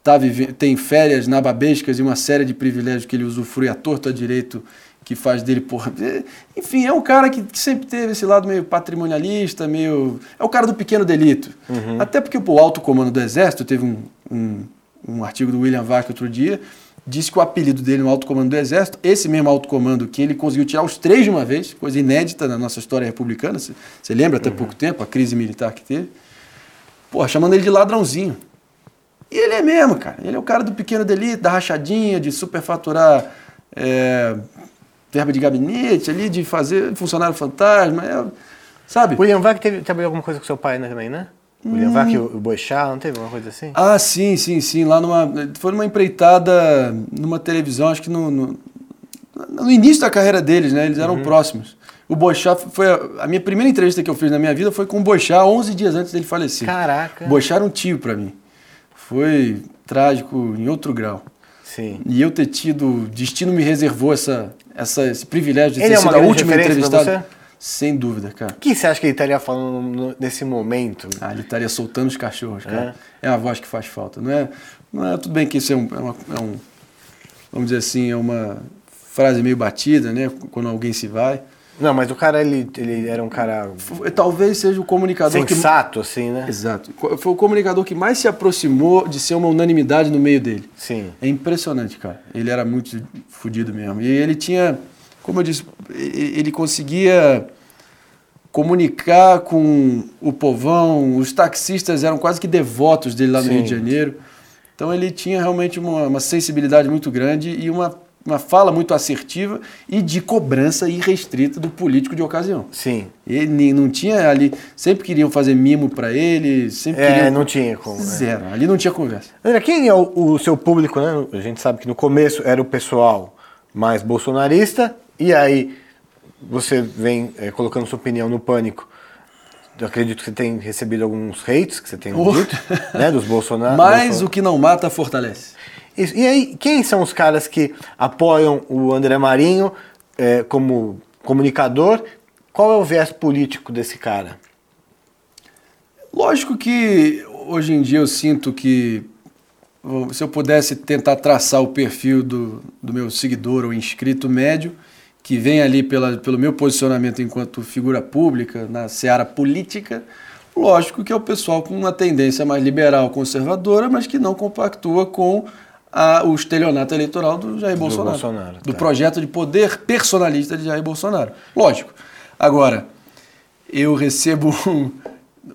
tá vive- tem férias nababescas e uma série de privilégios que ele usufrui à torta direito que faz dele, porra. é- Enfim, é um cara que, que sempre teve esse lado meio patrimonialista, meio. É o cara do pequeno delito. Até porque pô, o alto comando do Exército, teve um, um, um artigo do William Vac outro dia, disse que o apelido dele no alto comando do Exército, esse mesmo alto comando que ele conseguiu tirar os três de uma vez, coisa inédita na nossa história republicana, você lembra até pouco tempo, a crise militar que teve, porra, chamando ele de ladrãozinho. E ele é mesmo, cara. Ele é o cara do pequeno delito, da rachadinha, de superfaturar é, verba de gabinete ali, de fazer funcionário fantasma. é, sabe? William Vac teve, trabalhou alguma coisa com seu pai né, também, né? William Vac e o, o Boechat, não teve alguma coisa assim? Ah, sim, sim, sim. Lá numa. Foi numa empreitada numa televisão, acho que no, no, no início da carreira deles, né? Eles eram próximos. O Boixá foi. A, a minha primeira entrevista que eu fiz na minha vida foi com o Boixá 11 dias antes dele falecer. Caraca. O Boixá era um tio pra mim. Foi trágico em outro grau. Sim. E eu ter tido. O destino me reservou essa, essa, esse privilégio de Ele ter é sido a última entrevistada. Sem dúvida, cara. O que você acha que ele estaria falando nesse momento? Ah, ele estaria soltando os cachorros, cara. É, uma voz que faz falta. Não é, não é tudo bem que isso é, um, é uma- é um- vamos dizer assim, é uma frase meio batida, né? Quando alguém se vai. Não, mas o cara, ele, ele era um cara Foi- Talvez seja o comunicador que sensato, assim, né? Exato. Foi o comunicador que mais se aproximou de ser uma unanimidade no meio dele. Sim. É impressionante, cara. Ele era muito fodido mesmo. E ele tinha, como eu disse, ele conseguia comunicar com o povão. Os taxistas eram quase que devotos dele lá no Sim. Rio de Janeiro. Então ele tinha realmente uma, uma sensibilidade muito grande e uma uma fala muito assertiva e de cobrança irrestrita do político de ocasião. Sim. Ele não tinha ali, sempre queriam fazer mimo para ele, sempre É, queriam não tinha como. é. zero. Ali não tinha conversa. André, quem é o, o seu público, né? A gente sabe que no começo era o pessoal mais bolsonarista, e aí você vem eh, colocando sua opinião no pânico. Eu acredito que você tem recebido alguns hates, que você tem Oh. dito, né? Dos Bolsonaro. Mas o que não mata fortalece. Isso. E aí, quem são os caras que apoiam o André Marinho eh, como comunicador? Qual é o viés político desse cara? Lógico que hoje em dia eu sinto que se eu pudesse tentar traçar o perfil do, do meu seguidor ou inscrito médio, que vem ali pela, pelo meu posicionamento enquanto figura pública na seara política, lógico que é o pessoal com uma tendência mais liberal, conservadora, mas que não compactua com a- o estelionato eleitoral do Jair Bolsonaro. Bolsonaro, do tá. projeto de poder personalista de Jair Bolsonaro. Lógico. Agora, eu recebo um.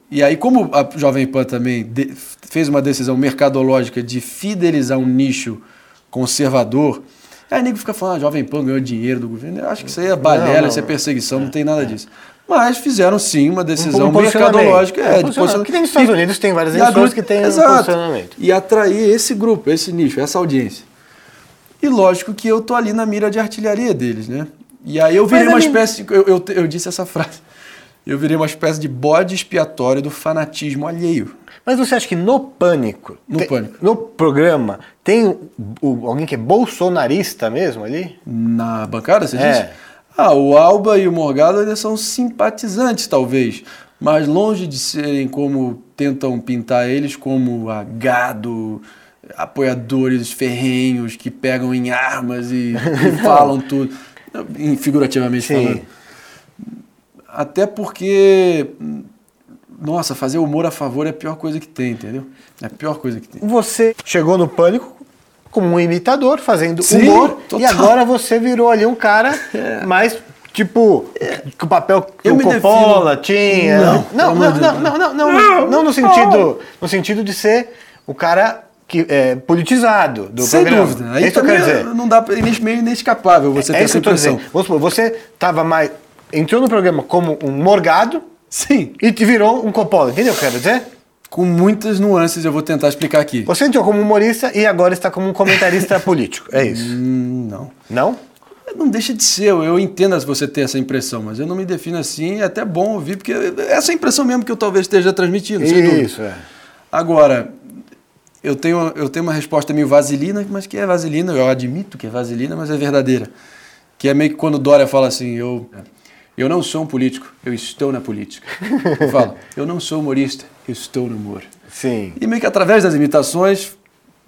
E aí, como a Jovem Pan também de- fez uma decisão mercadológica de fidelizar um nicho conservador, aí nego fica falando, ah, a Jovem Pan ganhou dinheiro do governo. Eu acho que isso aí é balela, Não, não, isso é perseguição, não tem nada disso. Mas fizeram sim uma decisão Um posicionamento. mercadológica. É, um de posicionamento. Que nem nos Estados Unidos tem várias emissoras que têm um Exato. posicionamento. E atrair esse grupo, esse nicho, essa audiência. E lógico que eu tô ali na mira de artilharia deles, né? E aí eu virei Mas uma ali- espécie. Eu, eu, eu disse essa frase. Eu virei uma espécie de bode expiatório do fanatismo alheio. Mas você acha que no Pânico, No tem- Pânico. no programa, tem o- o- alguém que é bolsonarista mesmo ali? Na bancada, você É. disse? Ah, o Alba e o Morgado ainda são simpatizantes, talvez. Mas longe de serem como tentam pintar eles como a gado, apoiadores ferrenhos que pegam em armas e, e falam tudo. Figurativamente Sim. falando. Até porque, nossa, fazer humor a favor é a pior coisa que tem, entendeu? É a pior coisa que tem. Você chegou no Pânico como um imitador, fazendo Sim, humor, e total. agora você virou ali um cara mais, tipo, com o papel que Eu o Coppola tinha. Não, não, não, não, não, não, não, não no sentido, no sentido de ser o cara que é politizado do Sem programa. dúvida. Aí é isso que eu quero dizer. não dá pra, é meio inescapável você ter é essa impressão. Vamos supor, você tava mais, entrou no programa como um morgado Sim. e te virou um Coppola, entendeu o que eu quero dizer? Com muitas nuances eu vou tentar explicar aqui. Você entrou como humorista e agora está como um comentarista político, é isso? Hum, não. Não? Não deixa de ser, eu entendo se você ter essa impressão, mas eu não me defino assim, é até bom ouvir, porque essa é a impressão mesmo que eu talvez esteja transmitindo, sem dúvida. Isso, é. Agora, eu tenho, eu tenho uma resposta meio vaselina, mas que é vaselina, eu admito que é vaselina, mas é verdadeira. Que é meio que quando Dória fala assim, eu, eu não sou um político, eu estou na política. Eu falo, eu não sou humorista, eu estou no humor. Sim. E meio que através das imitações,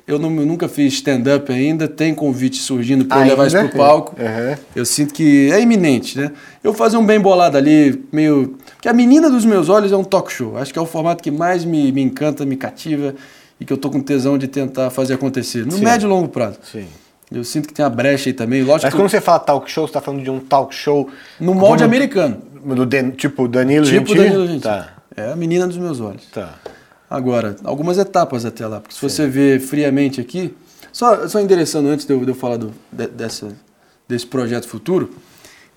eu, não- eu nunca fiz stand-up ainda, tem convite surgindo para eu levar isso Ainda? pro palco. Uhum. Eu sinto que é iminente, né? Eu fazer um bem bolado ali, meio. Que a menina dos meus olhos é um talk show. Acho que é o formato que mais me, me encanta, me cativa e que eu tô com tesão de tentar fazer acontecer. No Sim. médio e longo prazo. Sim. Eu sinto que tem uma brecha aí também. Lógico Mas quando você fala talk show, você está falando de um talk show. no molde como- americano. Do Dan- tipo Danilo Tipo Gentili? Danilo Gentili. Tá, É a menina dos meus olhos. tá. Agora, algumas etapas até lá, porque se você ver friamente aqui, só, só endereçando antes de eu, de eu falar do, de- dessa, desse projeto futuro,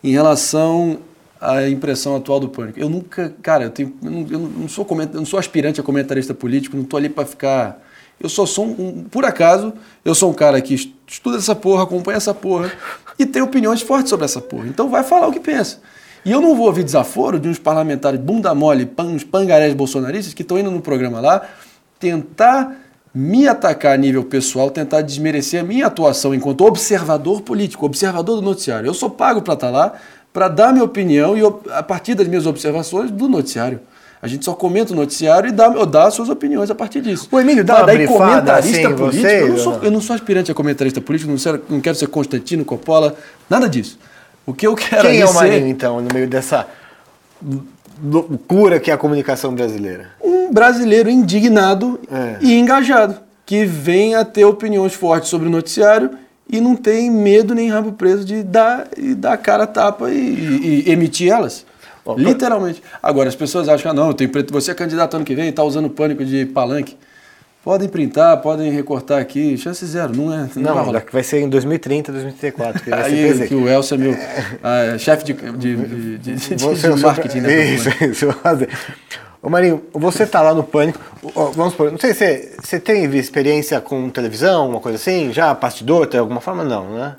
em relação à impressão atual do pânico. Eu nunca, cara, eu, tenho, eu, não, eu não sou coment, eu não sou aspirante a comentarista político, não tô ali para ficar. Eu só sou um, por acaso, eu sou um cara que est- estuda essa porra, acompanha essa porra e tem opiniões fortes sobre essa porra. Então vai falar o que pensa. E eu não vou ouvir desaforo de uns parlamentares bunda mole, uns pangarés bolsonaristas que estão indo no programa lá tentar me atacar a nível pessoal, tentar desmerecer a minha atuação enquanto observador político, observador do noticiário. Eu sou pago para estar lá, para dar minha opinião e a partir das minhas observações do noticiário. A gente só comenta o noticiário e dá, dá as suas opiniões a partir disso. O Emílio dá Mas uma daí comentarista assim político, eu, não ou sou, eu não sou aspirante a comentarista político, não, ser- não quero ser Constantino, Coppola, nada disso. O que eu quero Quem é o Marinho, então, no meio dessa loucura que é a comunicação brasileira? um brasileiro indignado É. e engajado, que vem a ter opiniões fortes sobre o noticiário e não tem medo nem rabo preso de dar, e dar cara a tapa e, e- e emitir elas. Literalmente. Agora, as pessoas acham que, ah, não, tenho preto, você é candidato ano que vem e está usando pânico de palanque. Podem printar, podem recortar aqui, chance zero, não é. Não, vai Não, rolar. daqui vai ser em 2030, 2034. Que vai Aí que o Elcio é meu ah, chefe de, de, de, de- de- Você- de marketing da Isso, isso. fazer. Ô Marinho, você tá lá no Pânico. Vamos supor, não sei se você, você teve experiência com televisão, uma coisa assim? Já bastidor, de alguma forma? Não, né?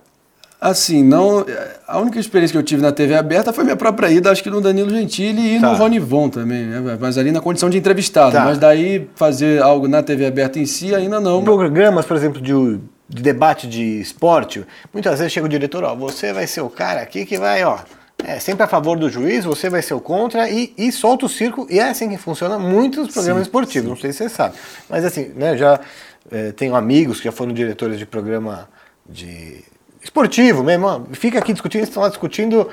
Assim, não. A única experiência que eu tive na TV aberta foi minha própria ida, acho que no Danilo Gentili e Tá. no Rony Von também, né? Mas ali na condição de entrevistado. Tá. Mas daí fazer algo na TV aberta em si ainda não. Programas, por exemplo, de, de debate de esporte, muitas vezes chega o diretor, ó, você vai ser o cara aqui que vai, ó, é sempre a favor do juiz, você vai ser o contra e, e solta o circo. E é assim que funciona muitos programas Sim, esportivos, não sei se você sabe. Mas assim, né, já eh, tenho amigos que já foram diretores de programa de esportivo mesmo, fica aqui discutindo, estão lá discutindo,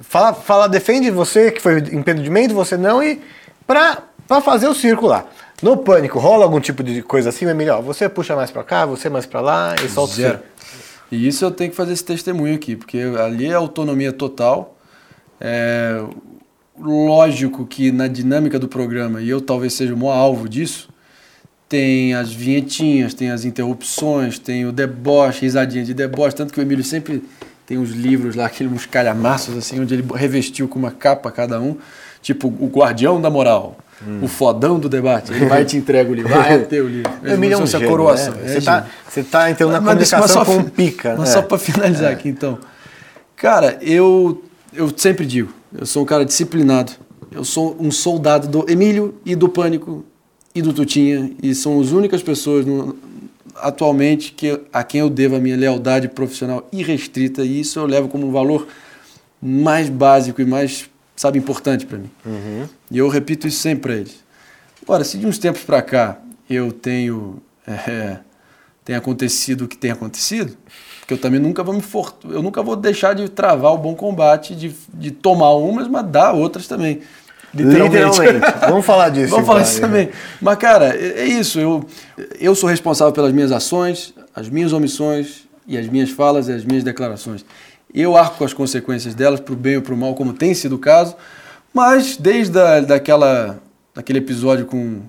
fala, fala, defende você que foi impedimento, você não, e pra, pra fazer o circo lá. No pânico, rola algum tipo de coisa assim, é melhor, você puxa mais pra cá, você mais pra lá e solta o Zero. circo. E isso eu tenho que fazer esse testemunho aqui, porque ali é autonomia total. É lógico que na dinâmica do programa, e eu talvez seja o maior alvo disso, tem as vinhetinhas, tem as interrupções, tem o deboche, risadinha de deboche, tanto que o Emílio sempre tem uns livros lá, aqueles uns calhamaços, assim, onde ele revestiu com uma capa cada um, tipo o guardião da moral, o fodão do debate. Ele vai e te entrega o livro, ah, é teu livro. O Emílio é um gênio, coroação. né? É Você, tá, você tá entrando na Mas deixa- mas comunicação só com fi- pica. Mas é. só para finalizar aqui, então. Cara, eu, eu sempre digo, eu sou um cara disciplinado. Eu sou um soldado do Emílio e do Pânico e do Tutinha. E são as únicas pessoas no- atualmente que, a quem eu devo a minha lealdade profissional irrestrita. E isso eu levo como um valor mais básico e mais, sabe, importante para mim. E eu repito isso sempre para eles. Agora, se de uns tempos para cá eu tenho é, tem acontecido o que tem acontecido, porque eu também nunca vou me for, eu nunca vou deixar de travar o bom combate, de, de tomar umas, mas dar outras também. Literalmente. Vamos falar disso. Vamos falar então. isso também. Mas, cara, é, é isso. Eu, eu sou responsável pelas minhas ações, as minhas omissões e as minhas falas e as minhas declarações. Eu arco com as consequências delas, para o bem ou para o mal, como tem sido o caso. Mas desde a, daquela, daquele episódio com,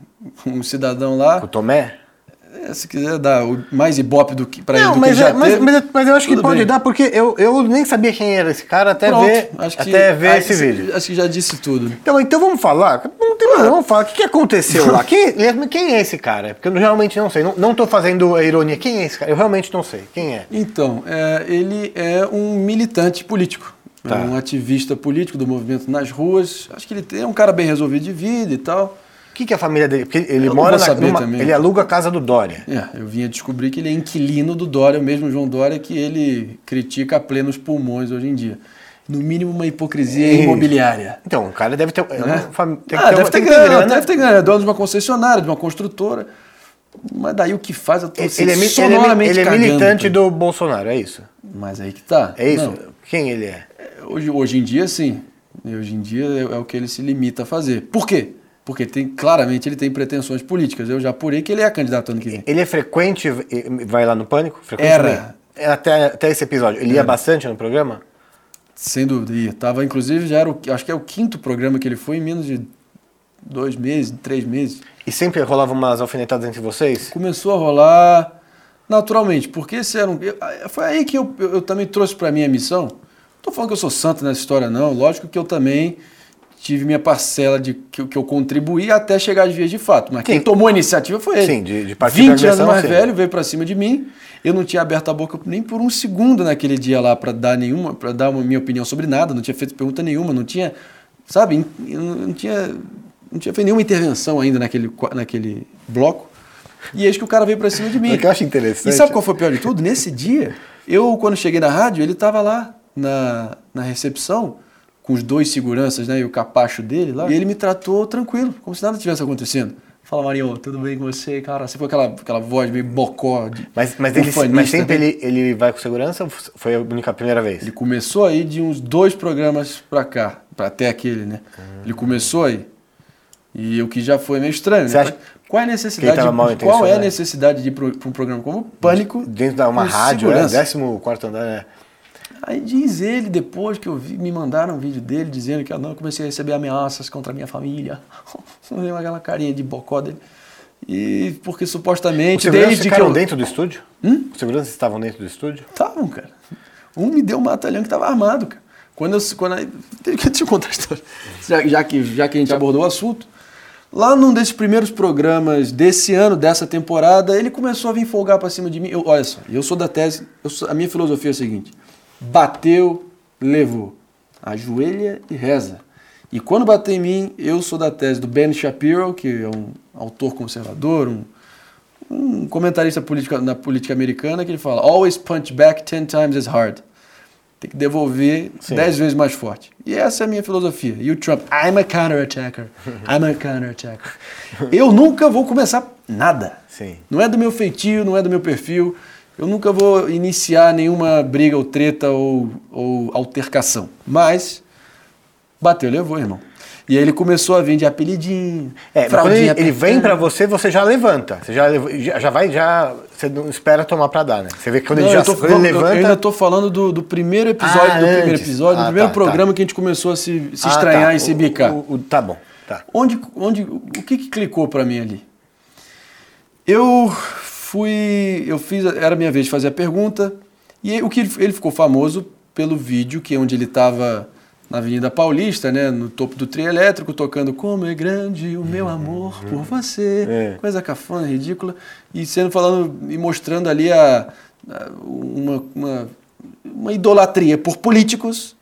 com um cidadão lá, O Tomé? É, se quiser dar mais ibope do que para ele do que mas, já é- mas, teve, mas, mas eu acho que pode bem. dar, porque eu, eu nem sabia quem era esse cara até Pronto, ver, acho que, até ver esse vídeo. Acho que já disse tudo. Então, então vamos falar. Não tem problema, vamos falar. O que, que aconteceu lá? Quem, quem é esse cara? Porque eu realmente não sei. Não, tô fazendo a ironia. Quem é esse cara? Eu realmente não sei. Quem é? Então, é, ele é um militante político. Tá. É um ativista político do movimento nas ruas. Acho que ele tem- é um cara bem resolvido de vida e tal. O que, que é a família dele? Porque ele Eu mora na, numa, também. Ele aluga a casa do Dória. É, eu vinha descobrir que ele é inquilino do Dória, o mesmo João Dória que ele critica a plenos pulmões hoje em dia. No mínimo uma hipocrisia família. Então, o cara deve ter. é uma Né? fami- tem que ah, ter deve, uma- ter grana, grana. deve ter grana. É dono de uma concessionária, de uma construtora. Mas daí o que faz, eu tô assim, Ele é, ele é, ele é militante do Bolsonaro, é isso? Mas aí que tá. É isso? Não, Quem ele é? Hoje, hoje em dia, sim. Hoje em dia é, é o que ele se limita a fazer. Por quê? Porque tem, claramente ele tem pretensões políticas. Eu já apurei que ele é candidato ano que vem. Ele é frequente, e- vai lá no Pânico? Era. É, Até, até esse episódio. Ele ia bastante no programa? Sem dúvida. ia. Tava, inclusive, já era o, acho que é o quinto programa que ele foi em menos de dois meses, três meses. E sempre rolava umas alfinetadas entre vocês? Começou a rolar naturalmente, porque esse era um, foi aí que eu, eu, eu também trouxe para mim a missão. Não tô falando que eu sou santo nessa história, não. Lógico que eu também tive minha parcela de que, eu- que eu contribuí até chegar às vias de fato. Mas quem Sim. tomou a iniciativa foi ele. Sim, de- de partir da 20 anos mais sim. velho, veio para cima de mim. Eu não tinha aberto a boca nem por um segundo naquele dia lá para dar nenhuma, para dar uma minha opinião sobre nada. Não tinha feito pergunta nenhuma, não tinha, sabe? Não tinha, não tinha feito nenhuma intervenção ainda naquele, naquele bloco. E eis que o cara veio para cima de mim. O que eu acho interessante- E sabe qual foi o pior de tudo? Nesse dia, eu, quando cheguei na rádio, ele estava lá na, na recepção, com os dois seguranças, né? E o capacho dele lá. E ele me tratou tranquilo, como se nada tivesse acontecendo. Fala, Marinho, tudo bem com você, cara? Você foi aquela, aquela voz meio bocó. De Mas, mas, ele, mas sempre né? ele, ele vai com segurança ou foi a única primeira vez? Ele começou aí de uns dois programas pra cá, pra até aquele, né? Ele começou aí. E o que já foi meio estranho, Você né? acha Qual é a necessidade? de- qual é a necessidade de ir para um programa como Pânico? Dentro de uma rádio, é, segurança? 14 andar, né? Aí diz ele, depois que eu vi, me mandaram um vídeo dele dizendo que ah, não, eu comecei a receber ameaças contra a minha família. Aquela carinha de bocó dele. E porque Os supostamente, seguranças desde que eu. dentro do estúdio? Os seguranças estavam dentro do estúdio? Estavam, cara. Um me deu um matalhão que tava armado, cara. Quando eu. Quando eu deixa eu contar a história. Já, já que, já que a gente abordou o assunto. Lá num desses primeiros programas desse ano, dessa temporada, ele começou a vir folgar pra cima de mim. Eu, olha só, eu sou da tese. eu sou- a minha filosofia é a seguinte: bateu, levou. Ajoelha e reza. E quando bater em mim, eu sou da tese do Ben Shapiro, que é um autor conservador, um, um comentarista política, na política americana, que ele fala: always punch back ten times as hard. Tem que devolver Sim. dez vezes mais forte. E essa é a minha filosofia. E o Trump, I'm a counter-attacker. I'm a counter-attacker. Eu nunca vou começar nada. Sim. Não é do meu feitio, não é do meu perfil. Eu nunca vou iniciar nenhuma briga ou treta ou, ou altercação. Mas bateu, levou, irmão. E aí ele começou a vir de apelidinho. É, ele, ele vem pra você, você já levanta. Você já, já, vai, já. Você não espera tomar pra dar, né? Você vê que quando Não, ele já eu, tô, quando ele eu levanta. ainda tô falando do, do primeiro episódio, Ah, do primeiro antes. episódio, Ah, do primeiro tá, programa tá. que a gente começou a se, se Ah, estranhar tá. e se bicar. o- o- tá bom, tá. Onde, onde, o que, que clicou pra mim ali? Eu fui, eu fiz, era a minha vez de fazer a pergunta e o que ele, ele ficou famoso pelo vídeo que é onde ele estava na Avenida Paulista, né, no topo do trio elétrico, tocando Como é grande o meu amor por você, É. coisa cafona, ridícula, e sendo falando e mostrando ali a, a- uma, uma, uma idolatria por políticos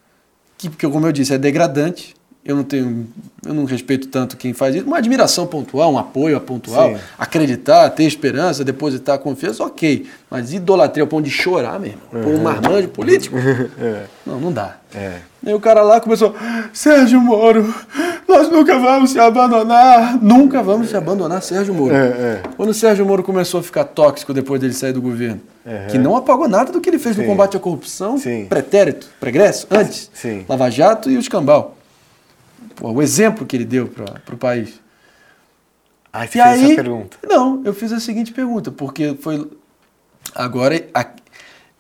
que, que, como eu disse, é degradante. Eu não tenho, eu não respeito tanto quem faz isso. Uma admiração pontual, um apoio pontual, Sim. acreditar, ter esperança, depositar confiança, ok. Mas idolatria ao ponto de chorar mesmo, por um marmanjo político, não, não dá. É. Aí o cara lá começou, Sérgio Moro, nós nunca vamos te abandonar. Nunca vamos te abandonar, Sérgio Moro. É, é. Quando o Sérgio Moro começou a ficar tóxico depois dele sair do governo, Uhum. que não apagou nada do que ele fez Sim. no combate à corrupção, Sim. pretérito, pregresso, antes, Sim. Lava Jato e o escambau. Pô, o exemplo que ele deu para o país. Aí você E fez aí, essa pergunta. não, eu fiz a seguinte pergunta, porque foi agora a-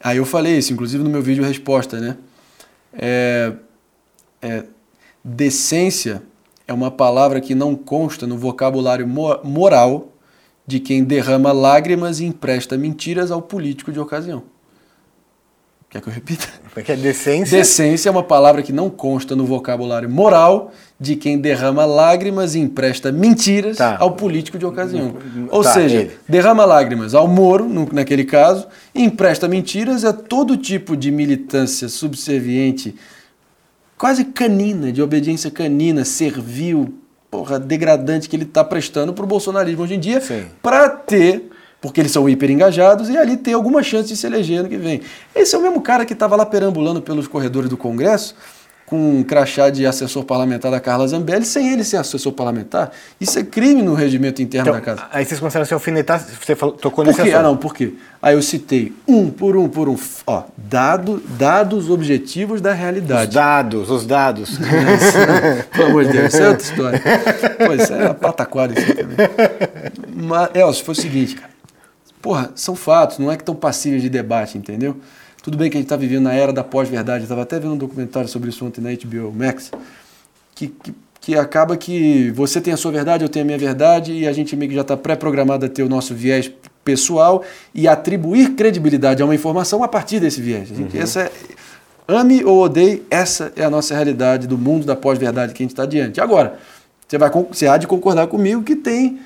aí eu falei isso, inclusive no meu vídeo resposta, né? É, é, decência é uma palavra que não consta no vocabulário mo- moral de quem derrama lágrimas e empresta mentiras ao político de ocasião. Quer que eu repita? Como é é decência? Decência é uma palavra que não consta no vocabulário moral de quem derrama lágrimas e empresta mentiras Tá. ao político de ocasião. Ou Tá, seja, ele. derrama lágrimas ao Moro, no- naquele caso, e empresta mentiras a todo tipo de militância subserviente, quase canina, de obediência canina, servil, porra, degradante que ele está prestando para o bolsonarismo hoje em dia, para ter, porque eles são hiper engajados, e ali ter alguma chance de se eleger ano que vem. Esse é o mesmo cara que estava lá perambulando pelos corredores do Congresso, com um crachá de assessor parlamentar da Carla Zambelli, sem ele ser assessor parlamentar. Isso é crime no regimento interno da Então, casa. aí vocês começaram a se alfinetar, você falou, tocou nesse quê? assunto. Ah, não, por quê? Aí eu citei um por um por um. Ó, dado, dados objetivos da Os realidade. dados, os dados. Pelo amor de Deus, isso é outra história. Pô, isso é uma pataquada isso também. Mas, Elcio, foi o seguinte, cara. Porra, são fatos, não é que estão passíveis de debate, entendeu? Tudo bem que a gente está vivendo na era da pós-verdade. Estava até vendo um documentário sobre isso ontem na HBO Max. Que, que, que acaba que você tem a sua verdade, eu tenho a minha verdade, e a gente meio que já está pré-programado a ter o nosso viés pessoal e atribuir credibilidade a uma informação a partir desse viés. Gente- Essa é, ame ou odeie, essa é a nossa realidade do mundo da pós-verdade que a gente está diante. Agora, você, vai, você há de concordar comigo que tem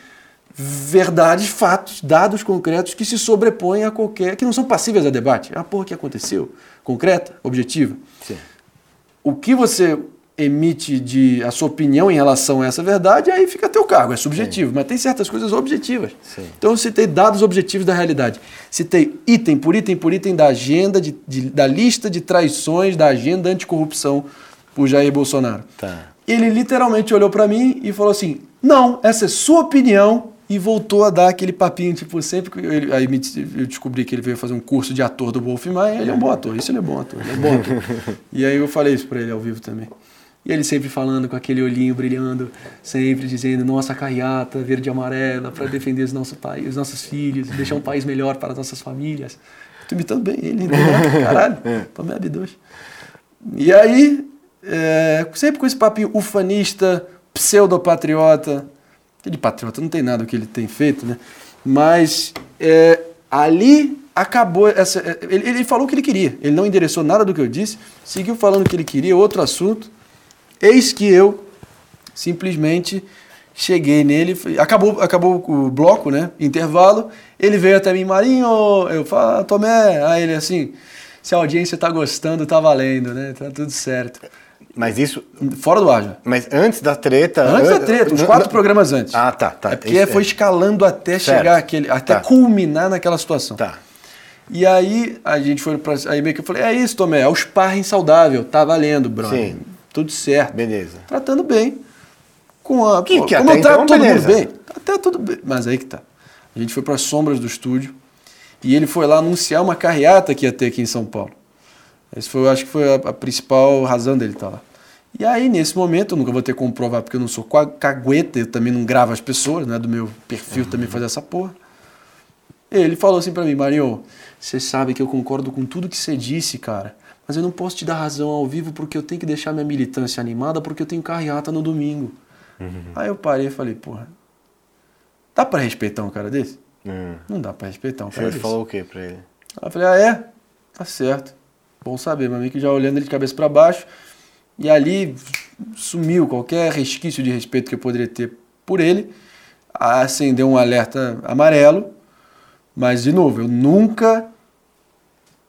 verdades, fatos, dados concretos que se sobrepõem a qualquer. que não são passíveis a debate. É a porra que aconteceu, concreta, objetiva. Sim. O que você emite de a sua opinião em relação a essa verdade, aí fica a teu cargo, é subjetivo, mas tem certas coisas objetivas. Sim. Então eu citei dados objetivos da realidade. Citei item por item por item da agenda, de, de- da lista de traições da agenda anticorrupção por Jair Bolsonaro. Tá. Ele literalmente olhou pra mim e falou assim: Não, essa é sua opinião. E voltou a dar aquele papinho, tipo, sempre que ele, aí me- eu descobri que ele veio fazer um curso de ator do Wolf Maia. Ele é um bom ator, isso ele é bom ator, ele é bom ator. e aí eu falei isso pra ele ao vivo também. E ele sempre falando com aquele olhinho brilhando, sempre dizendo: Nossa carreata verde e amarela para defender os nossos pais, os nossos filhos, deixar um país melhor para as nossas famílias. Tô imitando bem ele, entendeu? caralho, tomei B2. E aí, é, sempre com esse papinho ufanista, pseudopatriota, De patriota não tem nada que ele tem feito, né? Mas é, ali acabou essa. é, Ele, ele falou o que ele queria. Ele não endereçou nada do que eu disse, seguiu falando o que ele queria, outro assunto. Eis que eu simplesmente cheguei nele, acabou, acabou o bloco, né? Intervalo. Ele veio até mim, Marinho, eu falo, Tomé. Aí ele assim, se a audiência tá gostando, tá valendo, né? Tá tudo certo. Mas isso. Fora do ar já. Mas antes da treta. Antes da treta, os quatro programas antes. Ah, tá, tá. É porque Isso, foi escalando até Certo. chegar aquele, até Tá. culminar naquela situação. Tá. E aí a gente foi pra. Aí meio que eu falei, é isso, Tomé, é o sparring saudável, tá valendo, brother. Sim. Tudo certo. Beleza. Tratando bem. Com a. Que- pô, que como eu trato então, todo beleza. mundo bem. Até tudo bem. Mas aí que tá. A gente foi para as sombras do estúdio e ele foi lá anunciar uma carreata que ia ter aqui em São Paulo. Esse foi, eu acho que foi a, a principal razão dele estar lá. E aí, nesse momento, eu nunca vou ter como provar porque eu não sou cagueta, eu também não gravo as pessoas, não é do meu perfil também fazer essa porra. Ele falou assim pra mim, Marinho, você sabe que eu concordo com tudo que você disse, cara. Mas eu não posso te dar razão ao vivo porque eu tenho que deixar minha militância animada porque eu tenho carreata no domingo. Aí eu parei e falei, porra, dá pra respeitar um cara desse? Hum. Não dá pra respeitar um cara Você desse. falou o que pra ele? Aí eu falei, ah, é? Tá certo. Bom saber, meio que já olhando ele de cabeça para baixo. E ali sumiu qualquer resquício de respeito que eu poderia ter por ele. Acendeu um alerta amarelo. Mas, de novo, eu nunca,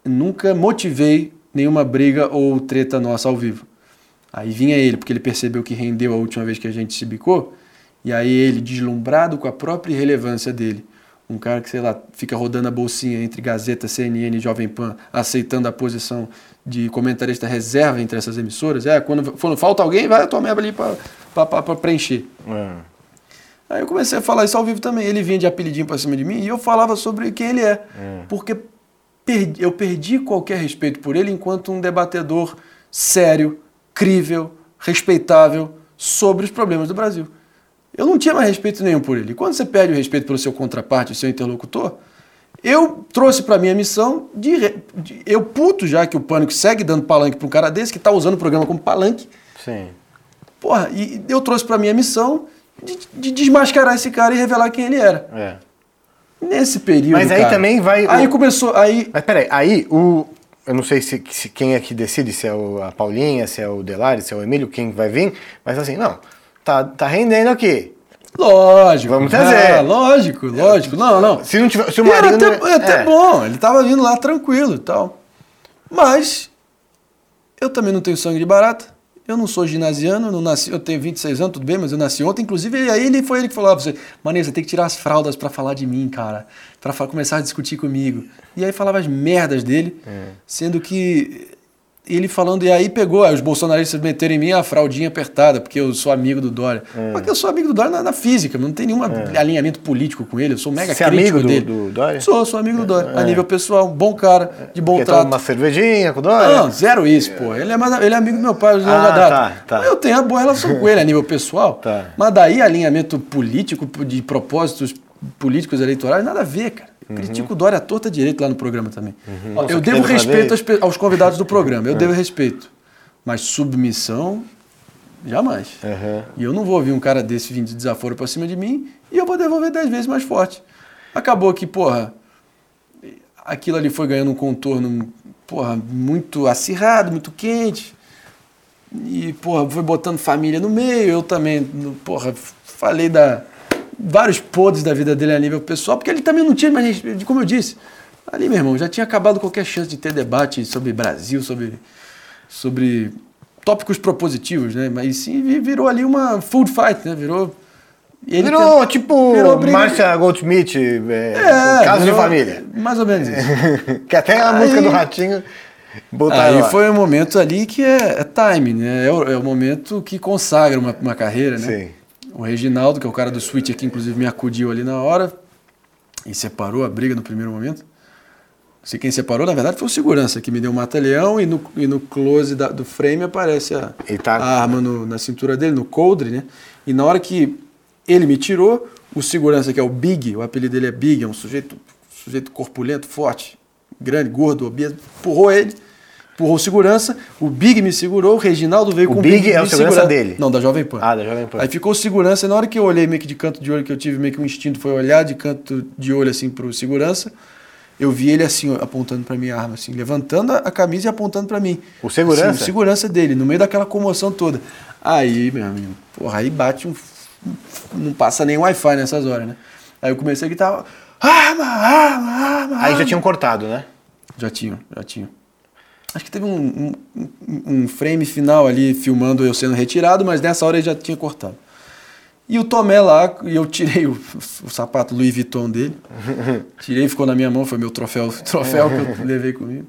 nunca motivei nenhuma briga ou treta nossa ao vivo. Aí vinha ele, porque ele percebeu que rendeu a última vez que a gente se bicou. E aí ele, deslumbrado com a própria irrelevância dele, um cara que, sei lá, fica rodando a bolsinha entre Gazeta, CNN e Jovem Pan, aceitando a posição de comentarista reserva entre essas emissoras. É, quando, quando falta alguém, vai a tua merda ali para preencher. Hum. Aí eu comecei a falar isso ao vivo também. Ele vinha de apelidinho pra cima de mim e eu falava sobre quem ele é. Porque perdi- eu perdi qualquer respeito por ele enquanto um debatedor sério, crível, respeitável sobre os problemas do Brasil. Eu não tinha mais respeito nenhum por ele. E quando você perde o respeito pelo seu contraparte, o seu interlocutor, eu trouxe pra minha missão de, de- Eu puto já que o Pânico segue dando palanque pra um cara desse que tá usando o programa como palanque. Sim. Porra, e eu trouxe pra minha missão de, de desmascarar esse cara e revelar quem ele era. É. Nesse período. Mas aí cara, também vai- Aí o- começou. Aí. Mas peraí, aí o. Eu não sei se, se quem é que decide, se é o- a Paulinha, se é o Delari, se é o Emílio, quem vai vir, mas assim, não, tá, tá rendendo aqui. Lógico. Vamos trazer. Ah, lógico, lógico. Não, não. Se não tiver. Se o E era Marinho. até, não- é até é. bom, ele tava vindo lá tranquilo e tal. Mas eu também não tenho sangue de barata. Eu não sou ginasiano, não nasci, eu tenho 26 anos, tudo bem, mas eu nasci ontem, inclusive, aí ele foi ele que falou ah, pra você, Maneiro, você tem que tirar as fraldas pra falar de mim, cara, pra fa- começar a discutir comigo. E aí falava as merdas dele, sendo que ele falando, e aí pegou, aí os bolsonaristas meteram em mim a fraldinha apertada, porque eu sou amigo do Dória. Porque eu sou amigo do Dória na, na física, não tem nenhum alinhamento político com ele, eu sou mega Você é crítico amigo do- dele. do Dória? Sou, sou amigo do Dória. A nível pessoal, um bom cara, de bom tomar trato. uma cervejinha com o Dória? Não, zero isso, pô. Ele é, mais, ele é amigo do meu pai, longa Ah, tá, tá. Eu tenho uma boa relação com ele a nível pessoal. Tá. Mas daí alinhamento político, de propósitos políticos eleitorais, nada a ver, cara. Eu critico o Dória à torta direito lá no programa também. Ó, Nossa, eu devo respeito aos, aos convidados do programa, eu devo respeito. Mas submissão, jamais. E eu não vou ouvir um cara desse vindo de desaforo pra cima de mim e eu vou devolver dez vezes mais forte. Acabou que, porra, aquilo ali foi ganhando um contorno, porra, muito acirrado, muito quente. E, porra, foi botando família no meio. Eu também, porra, falei da vários podres da vida dele a nível pessoal, porque ele também não tinha mais, como eu disse. Ali, meu irmão, já tinha acabado qualquer chance de ter debate sobre Brasil, sobre sobre tópicos propositivos, né? Mas sim vi- virou ali uma food fight, né? Virou Virou tent- tipo virou Márcia Goldsmith, é, É, caso virou- de família. Mais ou menos isso. que até a Aí- música do Ratinho Aí lá. foi um momento ali que é, é time, né? É o, é o momento que consagra uma, uma carreira, né? Sim. O Reginaldo, que é o cara do Switch aqui, inclusive me acudiu ali na hora e separou a briga no primeiro momento. Se quem separou, na verdade, foi o segurança que me deu um mata-leão e no, e no close da- do frame aparece a, tá- a arma no- na cintura dele, no coldre, né? E na hora que ele me tirou, o segurança, que é o Big, o apelido dele é Big, é um sujeito, sujeito corpulento, forte, grande, gordo, obeso, empurrou ele empurrou o segurança, o Big me segurou, o Reginaldo veio O com Big é o segurança segurar. dele? Não, da Jovem Pan. Ah, da Jovem Pan. Aí ficou o segurança, e na hora que eu olhei meio que de canto de olho, que eu tive meio que um instinto, foi olhar de canto de olho assim pro segurança, eu vi ele assim, apontando pra minha arma, assim, levantando a- camisa e apontando pra mim. O segurança? Assim, o segurança dele, no meio daquela comoção toda. Aí, meu amigo, porra, aí bate um. Não passa nem Wi-Fi nessas horas, né? Aí eu comecei a gritar, arma, arma, arma. Aí já arma." tinham cortado, né? Já tinham, já tinham. Acho que teve um, um- um- frame final ali filmando eu sendo retirado, mas nessa hora ele já tinha cortado. E o Tomé lá, e eu tirei o, o sapato Louis Vuitton dele, tirei, ficou na minha mão, foi meu troféu, troféu que eu levei comigo.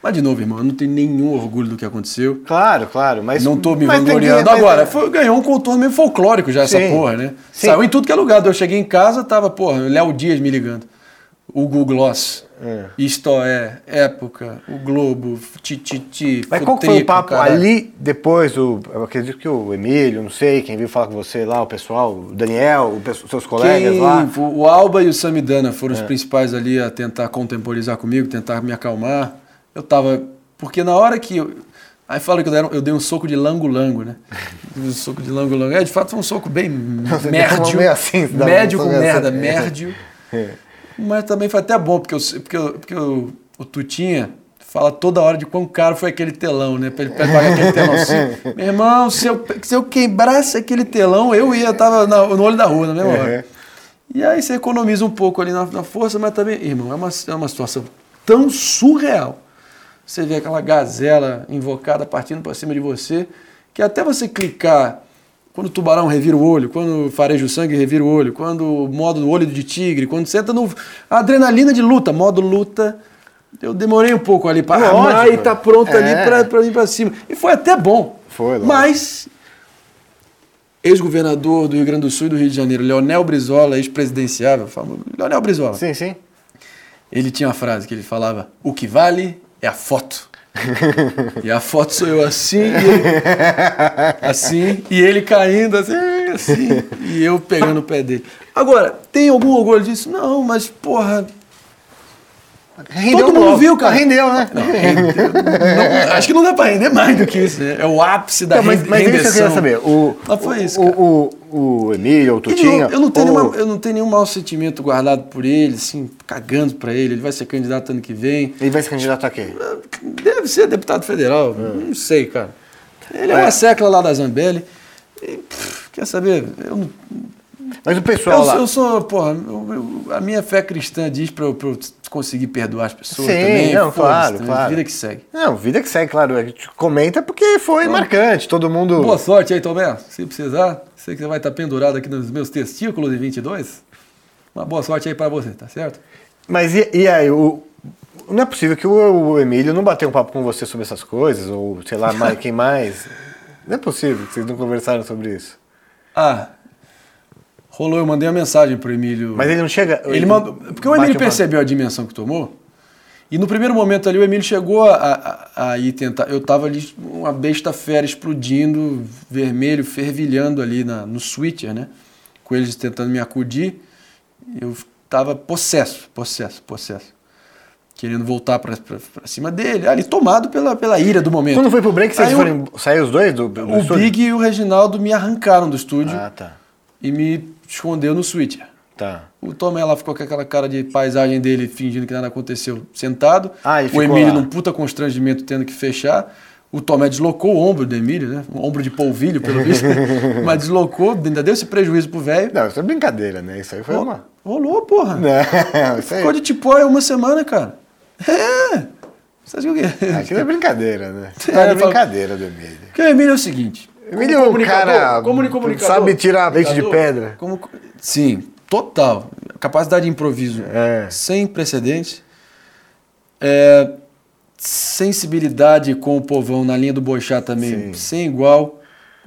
Mas de novo, irmão, eu não tenho nenhum orgulho do que aconteceu. Claro, claro, mas... não tô me vangloriando. Agora, foi- ganhou um contorno meio folclórico já essa Sim. porra, né? Sim. Saiu em tudo que é lugar. Eu cheguei em casa, tava, porra, Léo Dias me ligando. O Google Gloss. É. Isto é, Época, o Globo, Tititi, Mas qual foi o papo caralho. ali depois do. Eu acredito que o Emílio, não sei, quem veio falar com você lá, o pessoal, o Daniel, o pessoal- seus colegas Quem- lá. É. O Alba e o Samidana foram os principais ali a tentar contemporizar comigo, tentar me acalmar. Eu tava. Porque na hora que. Eu, aí fala que eu, deram- eu dei um soco de lango-lango, né? Um soco de lango-lango. É, de fato, foi um soco bem uma meio assim, médio com merda, assim. mérdio. É. Mas também foi até bom, porque, eu, porque, eu- porque eu- o Tutinha fala toda hora de quão caro foi aquele telão, né? Pra ele pagar aquele telão. Se, meu irmão, se eu, se eu quebrasse aquele telão, eu ia, tava na- no olho da rua na mesma hora. Uhum. E aí você economiza um pouco ali na, na força, mas também, irmão, é uma, é uma situação tão surreal. Você vê aquela gazela invocada partindo para cima de você, que até você clicar, quando o tubarão revira o olho, quando fareja o sangue revira o olho, quando o modo olho de tigre, quando você entra no adrenalina de luta, modo luta, eu demorei um pouco ali para armar e tá pronto É. ali para ir para cima. E foi até bom. Foi, lógico. Mas ex-governador do Rio Grande do Sul e do Rio de Janeiro, Leonel Brizola, ex-presidenciável, famoso, Leonel Brizola. Sim, sim. Ele tinha uma frase que ele falava: "O que vale é a foto". E a foto sou eu assim, e ele, assim, e ele caindo assim, assim, e eu pegando o pé dele. Agora, tem algum orgulho disso? Não, mas porra, Rendeu Todo mundo logo. viu, cara. Rendeu, né? não- acho que não dá pra render mais do que isso, né? É o ápice da Não, mas, rende- mas isso eu queria rendição. saber. O, Mas foi isso, o, cara. o, o Emílio, o Tutinha. não- eu, não tenho ou- nenhuma- eu não tenho nenhum mau sentimento guardado por ele, assim, cagando pra ele. Ele vai ser candidato ano que vem. Ele vai se candidatar a quê? Deve ser deputado federal, É. não sei, cara. Ele é uma secla lá da Zambelli. E, pff, quer saber? Eu, não- Mas o pessoal eu, lá. eu sou, porra, eu- eu- a minha fé cristã diz pra eu, eu conseguir perdoar as pessoas Sim, também. não, claro, também, claro. Vida que segue. Não, vida que segue, claro. A gente comenta porque foi marcante. Todo mundo. Boa sorte aí, Tomé. Se precisar, sei que você vai estar pendurado aqui nos meus testículos em 22. Uma boa sorte aí pra você, tá certo? Mas e, e aí, o, não é possível que o, o Emílio não bateu um papo com você sobre essas coisas, ou sei lá, mais, quem mais. Não é possível que vocês não conversaram sobre isso. Ah, rolou, eu mandei uma mensagem pro Emílio. Mas ele não chega. Ele mandou, porque o Emílio percebeu a dimensão que tomou. E no primeiro momento ali, o Emílio chegou a, a, a ir tentar. Eu tava ali, uma besta fera explodindo, vermelho, fervilhando ali na, no switcher, né? Com eles tentando me acudir. Eu tava possesso, possesso, possesso. Querendo voltar pra cima dele, ali tomado pela, pela ira do momento. Quando foi pro break, vocês Aí foram. Saiu os dois do, do O estúdio? Big e o Reginaldo me arrancaram do estúdio Ah, tá. e me escondeu no switcher. Tá. O Tomé lá ficou com aquela cara de paisagem dele, fingindo que nada aconteceu, sentado. Ah, o Emílio lá. num puta constrangimento, tendo que fechar. O Tomé deslocou o ombro do Emílio, né? Um ombro de polvilho, pelo visto. Mas deslocou, ainda deu esse prejuízo pro velho. Não, isso é brincadeira, né? Isso aí foi uma. Rolou, porra. Não, isso aí. Ficou de tipóia uma semana, cara. É. Sabe o quê? Aquilo é brincadeira, né? É, fala- brincadeira do Emílio. Porque o Emílio é o seguinte. Emílio como é um cara como comunicador- sabe tirar leite de pedra. como- sim, total. Capacidade de improviso É. sem precedentes. É, sensibilidade com o povão na linha do boixá também, Sim. sem igual.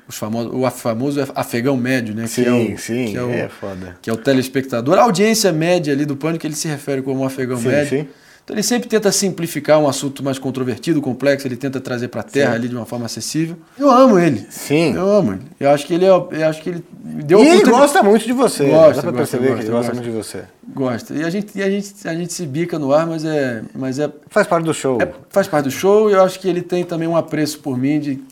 Os famosos, o famoso afegão médio, né? que é Sim, o, sim, que é, o, é foda. que é o telespectador. A audiência média ali do Pânico, ele se refere como afegão Sim, médio. sim. Então ele sempre tenta simplificar um assunto mais controvertido, complexo, ele tenta trazer para a terra ali de uma forma acessível. Eu amo ele. Sim. Eu amo ele. Eu acho que ele é, eu acho que ele deu E ele gosta muito de você. Gosta, Dá pra gosta, perceber que gosta, ele gosta gosta. muito de você. Gosta. E a gente, e a gente, a gente se bica no ar, mas é, mas é, Faz parte do show. é- faz parte do show e eu acho que ele tem também um apreço por mim de,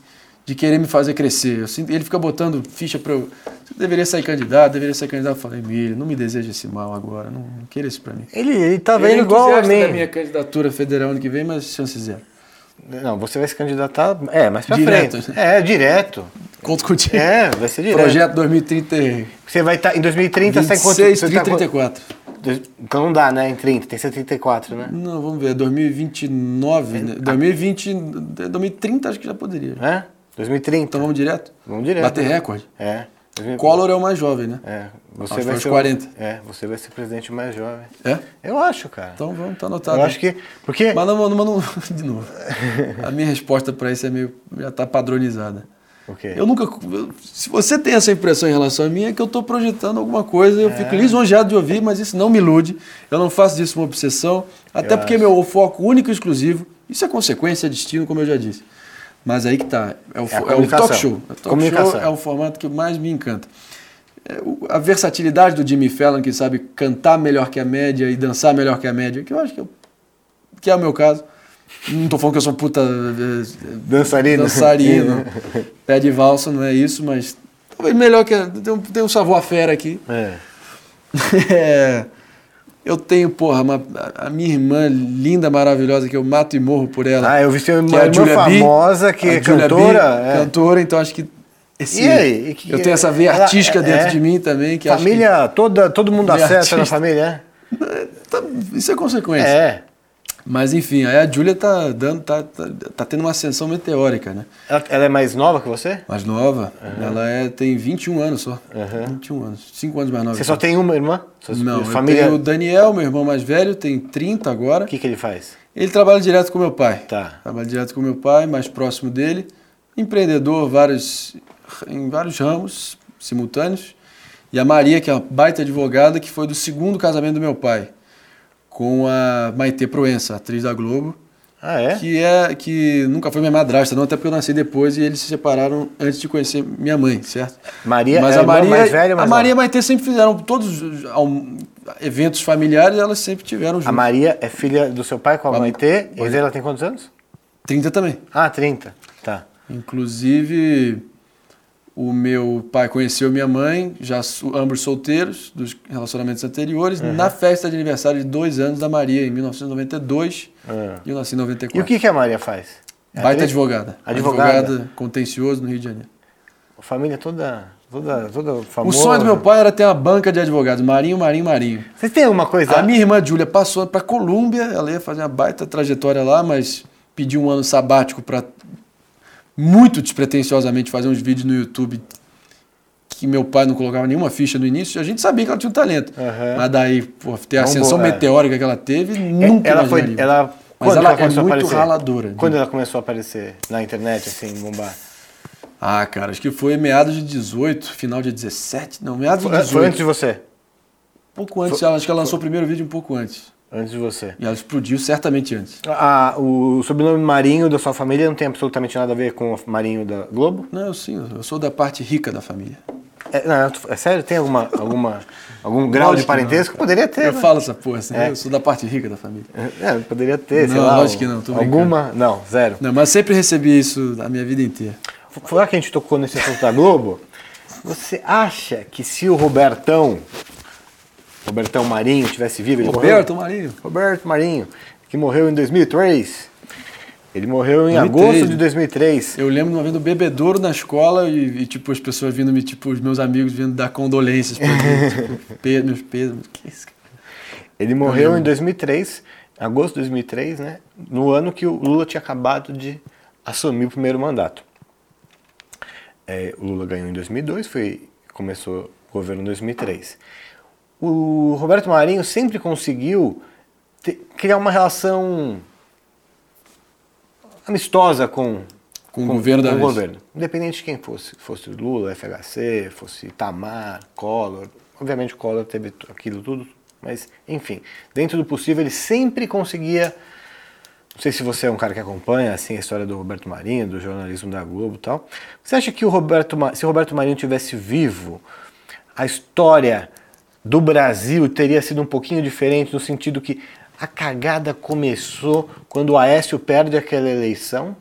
de querer me fazer crescer. Eu sinto- ele fica botando ficha para eu. Você deveria sair candidato, deveria sair candidato. Eu falei, Emílio, não me deseja esse mal agora, não, não queira isso para mim. Ele, ele tá Ele vendo é igual a mim. da minha candidatura federal ano que vem, mas chance zero. Não, você vai se candidatar. É, mais pra Direto. frente. É, direto. Conto contigo. É, vai ser direto. Projeto 2030. e- Você vai estar. 2030 tá em quanto? 26, você 30, em quanto- 34. Dois- Então não dá, né? Em 30, tem que ser 34, né? Não, vamos ver, 2029, né? 2020, 2030 acho que já poderia. É? 2030. Então vamos direto? Vamos direto. Bater recorde. É. 2000 Collor é o mais jovem, né? É. Você vai ser aos o- 40. É, você vai ser presidente mais jovem. É? Eu acho, cara. Então vamos, tá anotado. Eu acho que. Porque. Mas não, mas não, de novo. A minha resposta para isso é meio, já tá padronizada. O quê? Eu nunca. eu- se você tem essa impressão em relação a mim, é que eu estou projetando alguma coisa. Eu fico lisonjeado de ouvir, mas isso não me ilude. Eu não faço disso uma obsessão. Até Eu porque acho. meu foco único e exclusivo. Isso é consequência, é destino, como eu já disse. Mas aí que tá. É o, É fo- é o talk show. O talk show é o formato que mais me encanta. É, a versatilidade do Jimmy Fallon, que sabe cantar melhor que a média e dançar melhor que a média, que eu acho que, eu- que é o meu caso. Não tô falando que eu sou um puta Dançarino. dançarino, pé de valsa, não é isso, mas talvez melhor que. Tem um, tem um savoir-faire aqui. É. É, eu tenho, porra, uma- a minha irmã linda, maravilhosa, que eu mato e morro por ela. Ah, eu vi uma que é irmã Julia B, famosa que é Julia B, cantora. é. Cantora, então acho que. Esse, E aí? E que- eu tenho essa veia ela- artística dentro é? de mim também. Que acho Família toda, todo mundo acerta na família, que- tá- isso é consequência. é? Mas enfim, aí a Júlia tá dando, tá, tá, tá tendo uma ascensão meteórica, né? Ela, ela é mais nova que você? Mais nova, ela é, tem 21 anos só. 21 anos, 5 anos mais nova. Você só tem uma irmã? Sua Não, família. eu tenho o Daniel, meu irmão mais velho, tem 30 agora. O que, que ele faz? Ele trabalha direto com meu pai. Tá. Trabalha direto com meu pai, mais próximo dele. Empreendedor vários, em vários ramos simultâneos. E a Maria, que é uma baita advogada, que foi do segundo casamento do meu pai, com a Maitê Proença, atriz da Globo, Ah, é? que é que nunca foi minha madrasta, não, até porque eu nasci depois e eles se separaram antes de conhecer minha mãe, certo? Maria Mas é a Maria, mais velha ou mais a Maria e a? Maitê sempre fizeram todos os ao- eventos familiares, elas sempre tiveram A juntas. Maria é filha do seu pai com a a- Maitê. E ela tem quantos anos? 30 também. Ah, 30. Tá. Inclusive, o meu pai conheceu minha mãe, já ambos solteiros, dos relacionamentos anteriores, na festa de aniversário de dois anos da Maria, em 1992. Ah. E eu nasci em 94. E o que, que a Maria faz? É Baita atriz? advogada. Advogada. contencioso no Rio de Janeiro. A família toda, toda, toda O famosa. sonho do meu pai era ter uma banca de advogados. Marinho, Marinho, Marinho. Vocês têm alguma coisa? A minha irmã Júlia passou para Colômbia, ela ia fazer uma baita trajetória lá, mas pediu um ano sabático para muito despretensiosamente fazer uns vídeos no YouTube que meu pai não colocava nenhuma ficha no início. A gente sabia que ela tinha um talento, Aham. mas daí pô, ter a Vamos ascensão embora. meteórica que ela teve, É, nunca ela foi, ela, Mas quando ela é começou a muito aparecer? raladora. Quando ela começou a aparecer na internet, assim, bombar? Ah, cara, acho que foi meados de 18, final de 17, não, meados de Foi, 18. foi antes de você? pouco antes, ela, acho que ela lançou o primeiro vídeo um pouco antes. Antes de você. E ela explodiu certamente antes. Ah, o sobrenome Marinho da sua família não tem absolutamente nada a ver com o Marinho da Globo? Não, eu sim, eu sou da parte rica da família. É, não, é sério? Tem alguma, alguma, algum grau Lógico de que não. parentesco? Poderia ter. Eu né? falo essa porra assim, É. eu sou da parte rica da família. É, poderia ter, sei Não, lá. lógico que não, tô brincando. Alguma? Não, zero. Não, mas sempre recebi isso a minha vida inteira. Foi lá que a gente tocou nesse assunto da Globo. Você acha que se o Robertão, Robertão Marinho, tivesse vivo, ele Roberto morreu? Marinho. Roberto Marinho, que morreu em 2003. Ele morreu em 2003, agosto de né? 2003. Eu lembro de uma vez do bebedouro na escola e, e, tipo, as pessoas vindo me, tipo, os meus amigos vindo dar condolências pra mim, tipo, pe- meus pesos. Que isso, cara? Ele morreu em 2003, agosto de 2003, né? No ano que o Lula tinha acabado de assumir o primeiro mandato. É, o Lula ganhou em 2002, foi, começou o governo em 2003. O Roberto Marinho sempre conseguiu ter- criar uma relação amistosa com, Com o governo da com o governo. Independente de quem fosse. Fosse Lula, FHC, fosse Itamar, Collor. Obviamente Collor teve aquilo tudo Mas, enfim, dentro do possível, ele sempre conseguia. Não sei se você é um cara que acompanha assim a história do Roberto Marinho, do jornalismo da Globo e tal. Você acha que o Roberto, se o Roberto Marinho tivesse vivo, a história do Brasil teria sido um pouquinho diferente no sentido que a cagada começou quando o Aécio perde aquela eleição,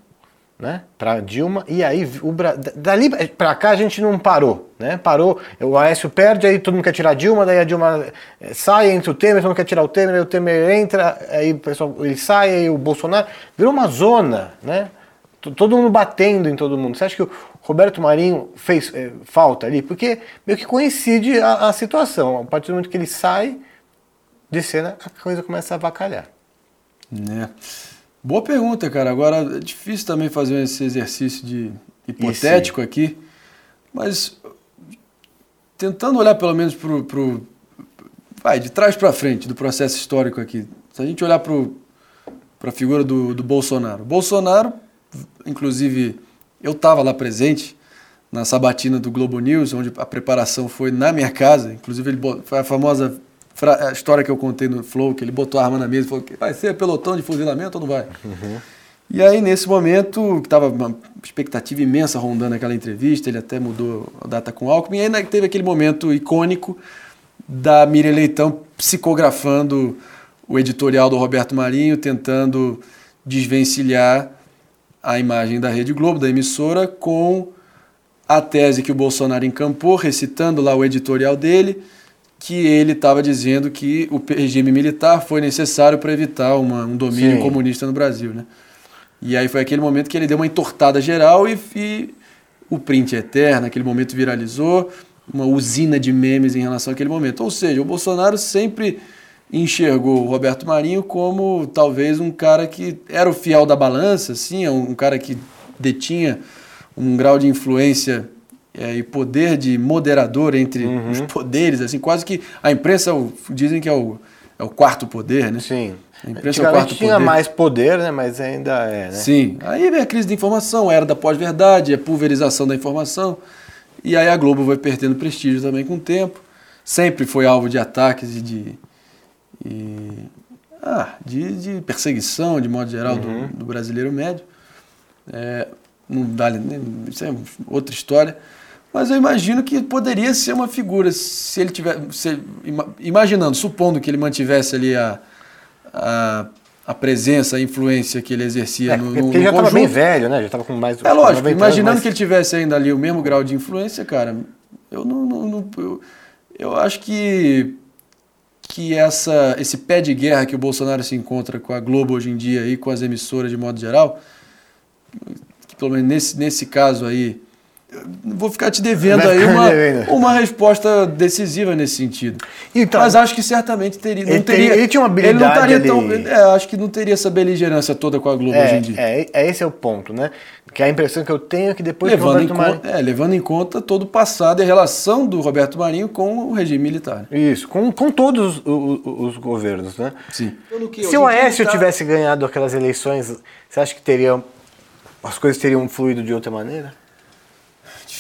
né, para Dilma e aí o Bra- da- dali para cá a gente não parou, né? Parou, o Aécio perde, aí todo mundo quer tirar a Dilma, daí a Dilma eh, sai, entra o Temer, todo mundo quer tirar o Temer, aí o Temer entra, aí o pessoal ele sai, aí o Bolsonaro virou uma zona, né? Todo mundo batendo em todo mundo. Você acha que o Roberto Marinho fez eh, falta ali? Porque meio que coincide a, a situação. A partir do momento que ele sai de cena, a coisa começa a avacalhar. Né? Boa pergunta, cara. Agora é difícil também fazer esse exercício de hipotético aqui, mas tentando olhar pelo menos pro, pro vai de trás para frente do processo histórico aqui. Se a gente olhar para a figura do, do Bolsonaro, Bolsonaro, inclusive eu estava lá presente na sabatina do Globo News, onde a preparação foi na minha casa. Inclusive ele foi a famosa a história que eu contei no Flow, que ele botou a arma na mesa e falou vai ser pelotão de fuzilamento ou não vai? E aí, nesse momento, que estava uma expectativa imensa rondando aquela entrevista, ele até mudou a data com o Alckmin, e ainda teve aquele momento icônico da Miriam Leitão psicografando o editorial do Roberto Marinho, tentando desvencilhar a imagem da Rede Globo, da emissora, com a tese que o Bolsonaro encampou, recitando lá o editorial dele, que ele estava dizendo que o regime militar foi necessário para evitar uma- um domínio Sim. comunista no Brasil. Né? E aí foi aquele momento que ele deu uma entortada geral e, e o print é eterno, aquele momento viralizou, uma usina de memes em relação àquele momento. Ou seja, o Bolsonaro sempre enxergou o Roberto Marinho como talvez um cara que era o fiel da balança, assim, um um cara que detinha um grau de influência eh, e poder de moderador entre os poderes, assim, quase que a imprensa é dizem que é o, é o quarto poder, né? Sim. A imprensa é o quarto tinha poder. mais poder, né? Mas ainda é, né? Sim. Aí vem a crise da informação, a era da pós-verdade, a pulverização da informação. E aí a Globo vai perdendo prestígio também com o tempo. Sempre foi alvo de ataques e de. E- ah, de, de perseguição, de modo geral, do, do brasileiro médio. É, não dá, isso é outra história. Mas eu imagino que poderia ser uma figura, se ele tiver. se- ima- imaginando, supondo que ele mantivesse ali a, a, a presença, a influência que ele exercia É, no, porque no, ele no já estava bem velho, né? Já estava com mais É lógico, 90 anos, imaginando mas- que ele tivesse ainda ali o mesmo grau de influência, cara, eu não. não- não- eu, eu acho que, que essa, esse pé de guerra que o Bolsonaro se encontra com a Globo hoje em dia e com as emissoras de modo geral, que pelo menos nesse, nesse caso aí, vou ficar te devendo aí uma, devendo. uma resposta decisiva nesse sentido. Então- Mas acho que certamente teria. Não Ele tem- teria ele tinha uma Ele não habilidade estaria tão. É, acho que não teria essa beligerância toda com a Globo hoje em É, dia. é, é, esse é o ponto, né? Que a impressão que eu tenho é que depois que o levando, em Roberto Marinho... conta, é, levando em conta todo o passado e a relação do Roberto Marinho com o regime militar. Isso, com, com todos os, os- os governos, né? Sim. Se o Aécio tá- tivesse ganhado aquelas eleições, você acha que teria, as coisas teriam fluído de outra maneira?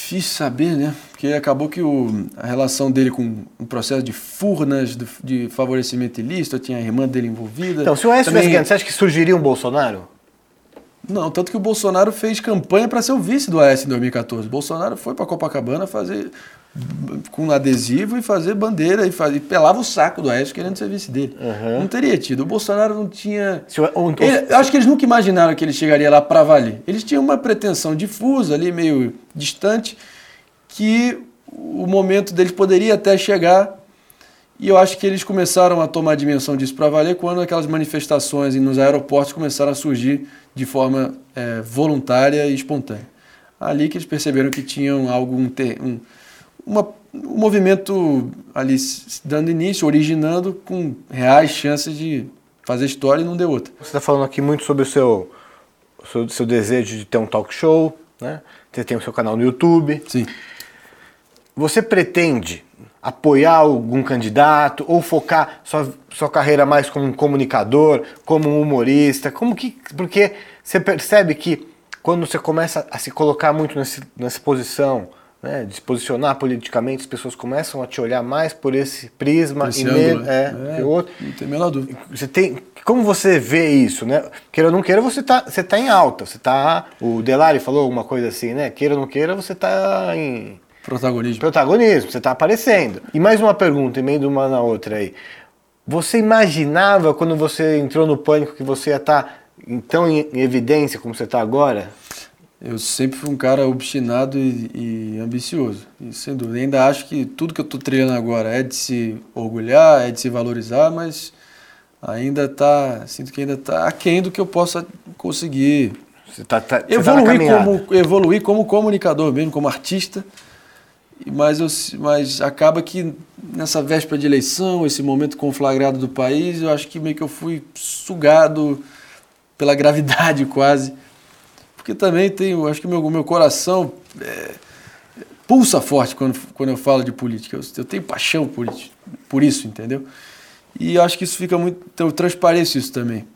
Difícil saber, né? Porque acabou que o, a relação dele com o processo de furnas, de, de favorecimento ilícito, tinha a irmã dele envolvida. Então, se o Aécio Também- você acha que surgiria um Bolsonaro? Não, tanto que o Bolsonaro fez campanha para ser o vice do Aécio em 2014. O Bolsonaro foi para Copacabana fazer com adesivo e fazer bandeira e, faz, e pelava o saco do Aécio querendo ser vice dele. Não teria tido. O Bolsonaro não tinha. Se o- ou- Ele- eu acho que eles nunca imaginaram que ele chegaria lá para valer. Eles tinham uma pretensão difusa ali, meio distante, que o momento deles poderia até chegar. E eu acho que eles começaram a tomar dimensão disso para valer quando aquelas manifestações nos aeroportos começaram a surgir de forma eh, voluntária e espontânea. Ali que eles perceberam que tinham algo, um, ter- um, uma- um movimento ali dando início, originando com reais chances de fazer história e não deu outra. Você está falando aqui muito sobre o seu, o seu, seu desejo de ter um talk show, né? Você tem o seu canal no YouTube. Sim. Você pretende apoiar algum candidato ou focar sua, sua carreira mais como um comunicador, como um humorista? Como que, porque você percebe que quando você começa a se colocar muito nesse, nessa posição né, de se posicionar politicamente, as pessoas começam a te olhar mais por esse prisma Esse e ângulo, é, É. que o outro. Não tem a menor dúvida. Você tem, como você vê isso, né? Queira ou não queira, você tá, você tá em alta, você tá, o Delari falou alguma coisa assim, né? Queira ou não queira, você tá em Protagonismo. protagonismo, você tá aparecendo. E mais uma pergunta, emendo uma na outra aí. Você imaginava quando você entrou no pânico que você ia estar tão em, em evidência como você está agora? Eu sempre fui um cara obstinado e, e ambicioso. E sem dúvida. Ainda acho que tudo que eu estou treinando agora é de se orgulhar, é de se valorizar, mas ainda tá. Sinto que ainda está aquém do que eu possa conseguir Você tá, tá, você tá evoluir, caminhada. como, evoluir como comunicador mesmo, como artista. Mas, eu, mas acaba que nessa véspera de eleição, esse momento conflagrado do país, eu acho que meio que eu fui sugado pela gravidade quase. Porque também eu acho que meu, meu coração é, pulsa forte quando, quando eu falo de política. Eu, eu tenho paixão por por isso, entendeu? E acho que isso fica muito. Eu transpareço isso também.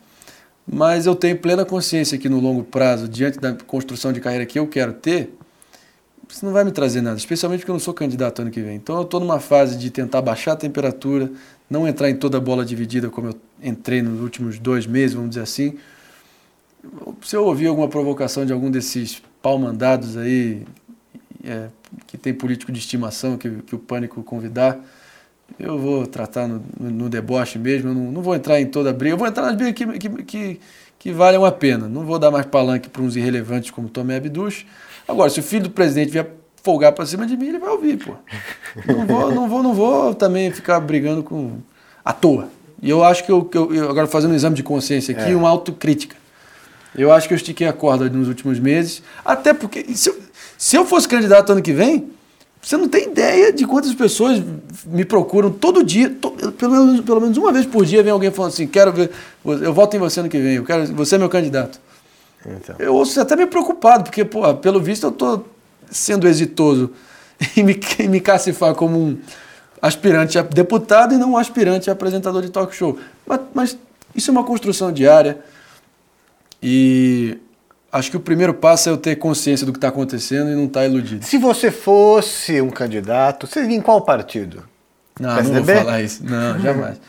Mas eu tenho plena consciência que no longo prazo, diante da construção de carreira que eu quero ter, isso não vai me trazer nada, especialmente porque eu não sou candidato ano que vem. Então eu estou numa fase de tentar baixar a temperatura, não entrar em toda a bola dividida como eu entrei nos últimos dois meses, vamos dizer assim. Se eu ouvir alguma provocação de algum desses pau-mandados aí, é, que tem político de estimação que, que o Pânico convidar, eu vou tratar no, no, deboche mesmo, eu não, não vou entrar em toda a briga, eu vou entrar nas brigas que, que, que, que valham a pena. Não vou dar mais palanque para uns irrelevantes como Tomé Abduch. Agora, se o filho do presidente vier folgar para cima de mim, ele vai ouvir, pô. Não vou, não vou, não vou também ficar brigando com à toa. E eu acho que eu, que eu- agora fazendo um exame de consciência aqui, É. uma autocrítica. Eu acho que eu estiquei a corda nos últimos meses, até porque se eu, se eu fosse candidato ano que vem, você não tem ideia de quantas pessoas me procuram todo dia, to- pelo, menos, pelo menos uma vez por dia vem alguém falando assim, quero ver, eu voto em você ano que vem, eu quero, você é meu candidato. Então. Eu ouço até meio preocupado, porque, pô, pelo visto eu tô sendo exitoso em me, em me cacifar como um aspirante a deputado e não um aspirante a apresentador de talk show. Mas, mas isso é uma construção diária e acho que o primeiro passo é eu ter consciência do que está acontecendo e não estar iludido. Se você fosse um candidato, você iria em qual partido? Não, não vou PSDB? falar isso. Não, jamais.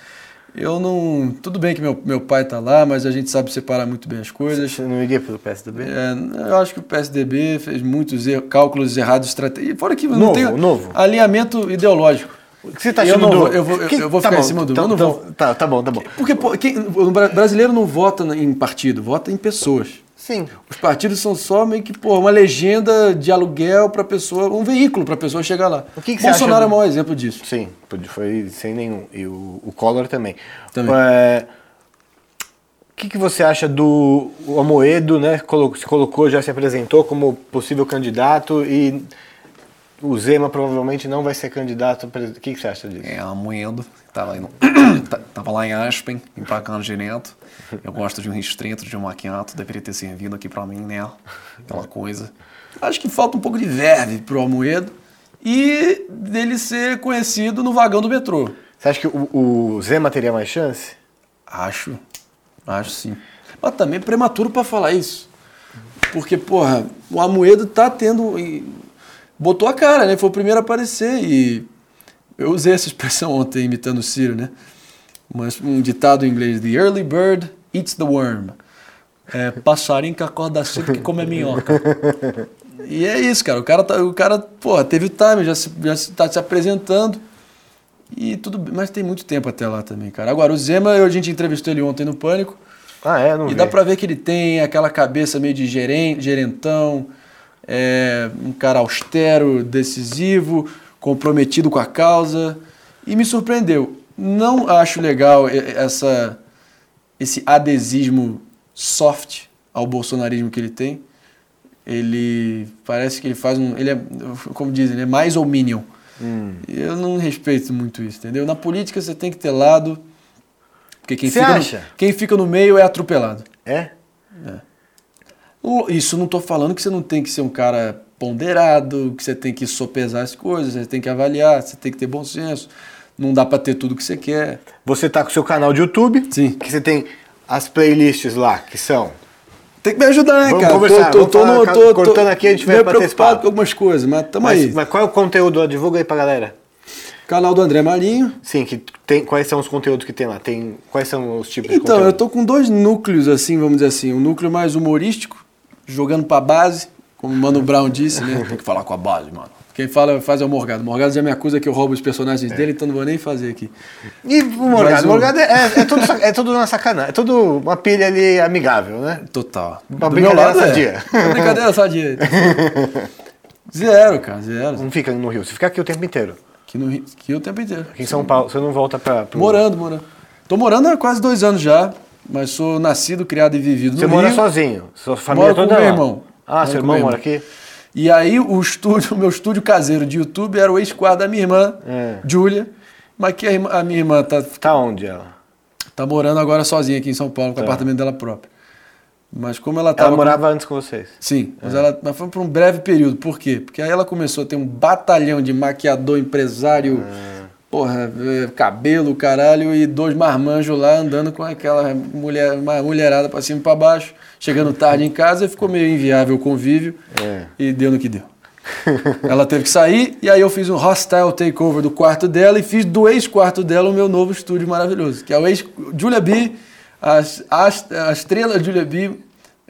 Eu não. Tudo bem que meu, meu pai está lá, mas a gente sabe separar muito bem as coisas. Você não iria pelo PSDB? É, eu acho que o PSDB fez muitos erros, cálculos errados estratégicos. Fora que não Novo, tem novo. alinhamento ideológico. O que você tá Eu achando do... vou- eu vou- eu- eu vou ficar em cima do- eu não vou- Tá, tá bom, tá bom. Porque pô, quem- o bra- brasileiro não vota em partido, vota em pessoas. Sim. Os partidos são só meio que pô, uma legenda de aluguel para pessoa, um veículo para pessoa chegar lá. O que que Bolsonaro acha é o maior exemplo disso. Sim, foi sem nenhum. E o, o Collor também. Também. É, o que, que você acha do o Amoedo, né? Se colocou, já se apresentou como possível candidato e o Zema provavelmente não vai ser candidato. a presidente. O que, que você acha disso? É, a moeda. Estava no- lá em Aspen, cá direto. Eu gosto de um restrito, de um maquiato, deveria ter servido aqui pra mim, né? Aquela coisa. Acho que falta um pouco de verve pro Almoedo e dele ser conhecido no vagão do metrô. Você acha que o, o Zema teria mais chance? Acho. Acho sim. Mas também é prematuro para falar isso. Porque, porra, o Amoedo tá tendo. Botou a cara, né? Foi o primeiro a aparecer. E eu usei essa expressão ontem imitando o Ciro, né? Mas um ditado em inglês: The early bird eats the worm. É, passarinho que acorda cedo que come a minhoca. E é isso, cara. O cara, tá, o cara porra, teve o time, já, se, já se, tá se apresentando. E tudo mas tem muito tempo até lá também, cara. Agora, o Zema, a gente entrevistou ele ontem no Pânico. Ah, é? Não E vi. dá pra ver que ele tem aquela cabeça meio de geren, gerentão, é, um cara austero, decisivo, comprometido com a causa. E me surpreendeu. Não acho legal essa, esse adesismo soft ao bolsonarismo que ele tem. Ele parece que ele faz um. Ele é, como dizem, ele é mais ou minion. Hum. Eu não respeito muito isso, entendeu? Na política você tem que ter lado. Porque quem, fica acha? No, quem fica no meio é atropelado. É? Lo- Isso não estou falando que você não tem que ser um cara ponderado, que você tem que sopesar as coisas, você tem que avaliar, você tem que ter bom senso. Não dá para ter tudo que você quer. Você tá com o seu canal de YouTube. Sim. Que você tem as playlists lá, que são Tem que me ajudar, né, Vamos cara? conversar, Tô, tô, tô, vamos no- falar, tô, cortando aqui, a gente vai preocupado com algumas coisas, mas tamo Mas, aí. mas qual é o conteúdo? Divulga aí pra galera. Canal do André Marinho. Sim, que tem, quais são os conteúdos que tem lá? Tem, quais são os tipos de Então, eu tô com dois núcleos, assim, vamos dizer assim. Um núcleo mais humorístico, jogando pra base, como o Mano Brown disse, né? Tem que falar com a base, mano. Quem fala, faz é o Morgado. O Morgado já me acusa que eu roubo os personagens dele, então não vou nem fazer aqui. E o Morgado? Mas o- Morgado é, é, é tudo, é tudo uma sacanagem, é tudo uma pilha ali amigável, né? Total. Uma Do brincadeira meu lado, sadia. É. Uma brincadeira sadia. Zero, cara, zero. Não fica no Rio, você fica aqui o tempo inteiro. Aqui, no, Rio- aqui o tempo inteiro. Aqui em São Paulo, você não volta pra... Pro... Morando, morando. Tô morando há quase dois anos já, mas sou nascido, criado e vivido Você no mora Rio. sozinho, sua família Moro com toda meu lá. irmão. Ah, Moro seu com irmão meu mora aqui? E aí o estúdio, o meu estúdio caseiro de YouTube era o ex-quarto da minha irmã, É. Júlia, mas que a, a minha irmã tá, Tá onde ela? tá morando agora sozinha aqui em São Paulo, com o apartamento dela própria. Mas como ela Ela tava... com- morava antes com vocês. Sim, mas, ela, mas foi por um breve período. Por quê? Porque aí ela começou a ter um batalhão de maquiador, empresário, porra, eh, cabelo, caralho, e dois marmanjos lá andando com aquela mulher, uma mulherada pra cima e pra baixo, chegando tarde em casa, ficou meio inviável o convívio É. e deu no que deu. ela teve que sair, e aí eu fiz um hostile takeover do quarto dela e fiz do ex-quarto dela o meu novo estúdio maravilhoso, que é o ex Julia B. A, a, a estrela Julia B.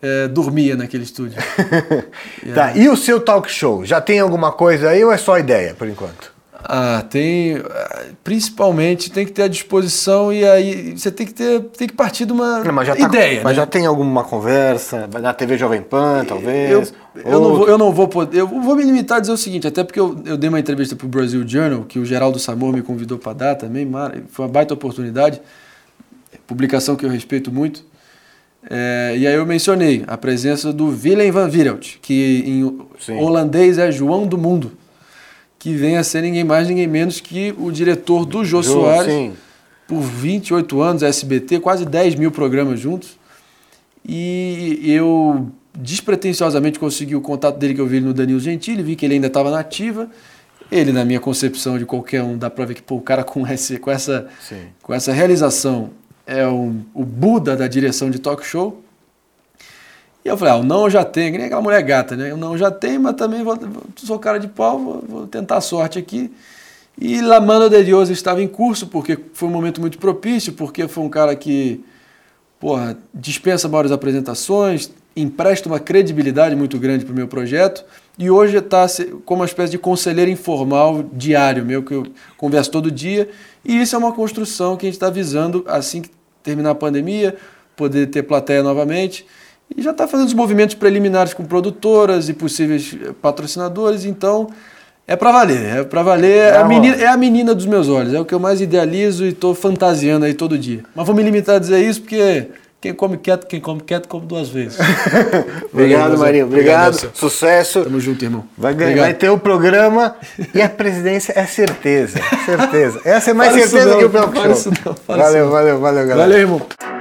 eh, dormia naquele estúdio. Tá, e o seu talk show? Já tem alguma coisa aí ou é só ideia, por enquanto? Ah, tem. Principalmente tem que ter a disposição e aí você tem que ter. Tem que partir de uma Não, mas já tá- ideia. Mas né? já tem alguma conversa? Vai na TV Jovem Pan, talvez? eu, eu, não Ou- vou, eu não vou poder. Eu vou me limitar a dizer o seguinte, até porque eu, eu dei uma entrevista pro Brasil Journal, que o Geraldo Samor me convidou para dar também, foi uma baita oportunidade, publicação que eu respeito muito. É, e aí eu mencionei a presença do Willem van Virelt, que em Sim. holandês é João do Mundo, que vem a ser ninguém mais, ninguém menos que o diretor do Jô, Jô, Soares, sim. por 28 anos, SBT, quase 10 mil programas juntos. E eu despretensiosamente consegui o contato dele que eu vi ele no Danilo Gentili, vi que ele ainda estava na ativa. Ele, na minha concepção de qualquer um, dá pra ver que pô, o cara com, esse, com, essa, Sim. com essa realização é o, o Buda da direção de talk show. E eu falei, ah, o não eu já tenho, que nem aquela mulher gata, né? O não eu já tenho, mas também vou- sou cara de pau, vou, vou tentar a sorte aqui. E La Mano de Dios estava em curso, porque foi um momento muito propício, porque foi um cara que, porra, dispensa maiores apresentações, empresta uma credibilidade muito grande para o meu projeto, e hoje está como uma espécie de conselheiro informal diário meu, que eu converso todo dia, e isso é uma construção que a gente está visando assim que terminar a pandemia, poder ter plateia novamente, e já está fazendo os movimentos preliminares com produtoras e possíveis eh, patrocinadores, então é para valer, é para valer, é a, menina, é a menina dos meus olhos, é o que eu mais idealizo e estou fantasiando aí todo dia. Mas vou me limitar a dizer isso porque quem come quieto, quem come quieto, come duas vezes. Obrigado, Valeu, Marinho. Obrigado, Obrigado. Sucesso. Tamo junto, irmão. Vai, ganhar, Obrigado. vai ter o programa e a presidência é certeza. Certeza. Essa é mais Fala certeza não, que o fala show. não, valeu, não. valeu, valeu, galera. Valeu, irmão.